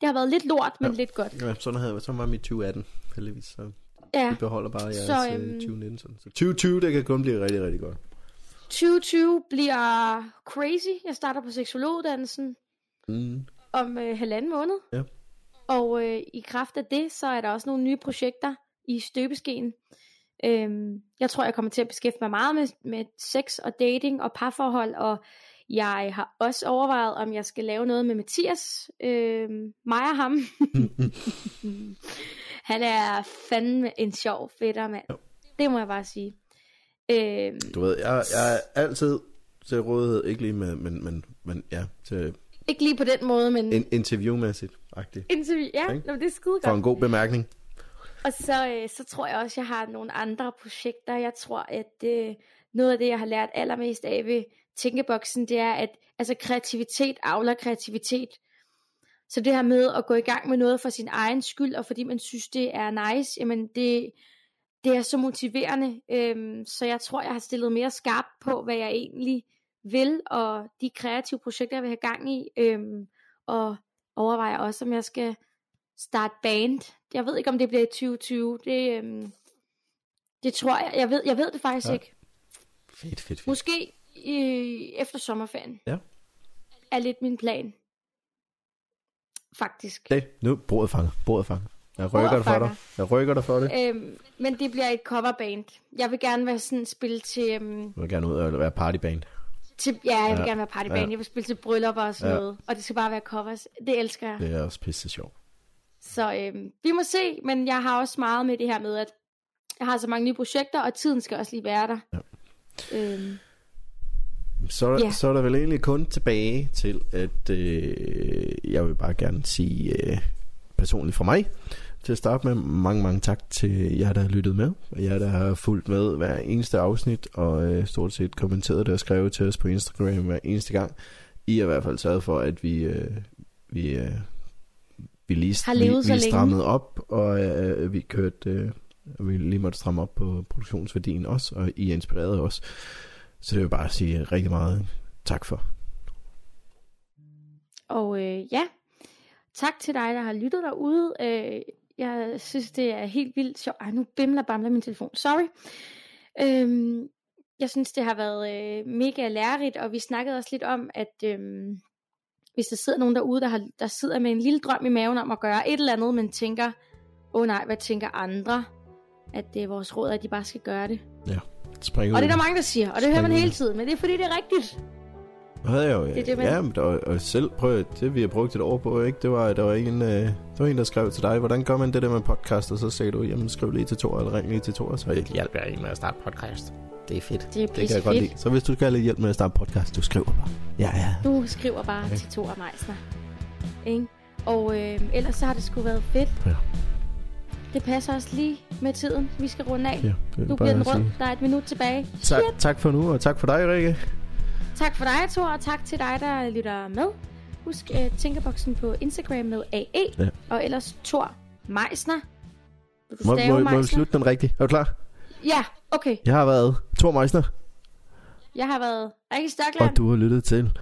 Det har været lidt lort, men Ja. lidt godt. Ja, sådan, havde, sådan var mit 2018, heldigvis. Så Ja. vi beholder bare jeres Så, så, øhm, 2019. Sådan. Så 2020, det kan kun blive rigtig, rigtig godt. 2020 bliver crazy. Jeg starter på seksologuddannelsen. Mm. om øh, halvanden måned. Ja. Og øh, i kraft af det, så er der også nogle nye projekter i støbeskeen. Øhm, jeg tror, jeg kommer til at beskæftige mig meget med, med sex og dating og parforhold og Jeg har også overvejet, om jeg skal lave noget med Mathias. Øh, mig og ham. Han er fandme en sjov fætter, mand. Jo. Det må jeg bare sige. Øh, Du ved, jeg, jeg er altid til rådighed, ikke lige med, men, men, men ja, til ikke lige på den måde, men in, interviewmæssigt, agtigt. interview. Ja, Ikke? nå, det er skide For godt. en god bemærkning. Og så, øh, så tror jeg også, jeg har nogle andre projekter. Jeg tror, at øh, noget af det, jeg har lært allermest af ved Tænkeboksen, det er, at altså, kreativitet avler kreativitet. Så det her med at gå i gang med noget for sin egen skyld, og fordi man synes, det er nice, jamen det, det er så motiverende. Øhm, så jeg tror, jeg har stillet mere skarpt på, hvad jeg egentlig vil, og de kreative projekter, jeg vil have gang i. Øhm, og overvejer også, om jeg skal starte band. Jeg ved ikke, om det bliver i 2020. Det, øhm, det tror jeg. Jeg ved, jeg ved det faktisk ja. ikke. Fedt, fedt, fedt. Måske i, efter sommerferien. Ja. Er lidt min plan. Faktisk. Okay, nu bordet fanger, bordet fanger. Jeg rykker dig for dig. Jeg rykker dig for det. Øhm, men det bliver et coverband. Jeg vil gerne være sådan spille til, øhm, Jeg vil gerne ud og være partyband. til ja, jeg vil Ja. gerne være partyband. Ja. Jeg vil spille til bryllupper og sådan Ja. noget. Og det skal bare være covers. Det elsker jeg. Det er også pisse sjovt. Så øhm, vi må se, men jeg har også meget med det her med, at jeg har så mange nye projekter, og tiden skal også lige være der. Ja. Øhm, Så, Ja. så er der vel egentlig kun tilbage til, at øh, jeg vil bare gerne sige øh, personligt fra mig, til at starte med mange, mange tak til jer, der har lyttet med, og jer, der har fulgt med hver eneste afsnit, og øh, stort set kommenteret det og skrevet til os på Instagram hver eneste gang. I har i hvert fald sørget for, at vi, øh, vi, øh, vi lige, Har vi, levet vi længe. strammede op, og øh, vi kørte, øh, og vi lige måtte stramme op på produktionsværdien også, og I inspirerede os. Så det vil jeg bare sige rigtig meget tak for. Og øh, ja, tak til dig, der har lyttet derude. Øh, jeg synes, det er helt vildt sjovt. Ej, nu bimler bamler min telefon. Sorry. Øhm, jeg synes, det har været øh, mega lærerigt, og vi snakkede også lidt om, at øhm, hvis der sidder nogen derude, der, har, der sidder med en lille drøm i maven om at gøre et eller andet, men tænker, åh oh, nej, hvad tænker andre? At det er vores råd, at de bare skal gøre det. Spring Og det er der mange, der siger, og det hører man hele tiden, men det er fordi, det er rigtigt. havde jeg jo, Det er det, man- ja, men der, og selv prøv, det vi har brugt et år på, ikke? Det var, der var en, øh, der var en, der skrev til dig, hvordan gør man det der med podcast, og så sagde du, jamen skriv lige til Thor, eller ring lige til Thor, så jeg hjælp jeg en med at starte podcast. Det er fedt. Det er Det kan jeg godt fedt. lide. Så hvis du skal have lidt hjælp med at starte podcast, du skriver bare. Ja, ja. Du skriver bare okay. til Thor Meisner. Ikke? Og øh, ellers så har det sgu været fedt. Ja. Det passer også lige med tiden. Vi skal runde af. ja Nu bliver den at sige. rund. Der er et minut tilbage. Tak, tak for nu, og tak for dig, Rikke. Tak for dig, Thor, og tak til dig, der lytter med. Husk uh, Tænkeboksen på Instagram med AE. Ja. Og ellers Thor Meisner. Vil du Må, må, må vi Meisner? slutte den rigtigt? Er du klar? Ja, okay. Jeg har været Thor Meisner, Jeg har været Rikke og Stockland. du har lyttet til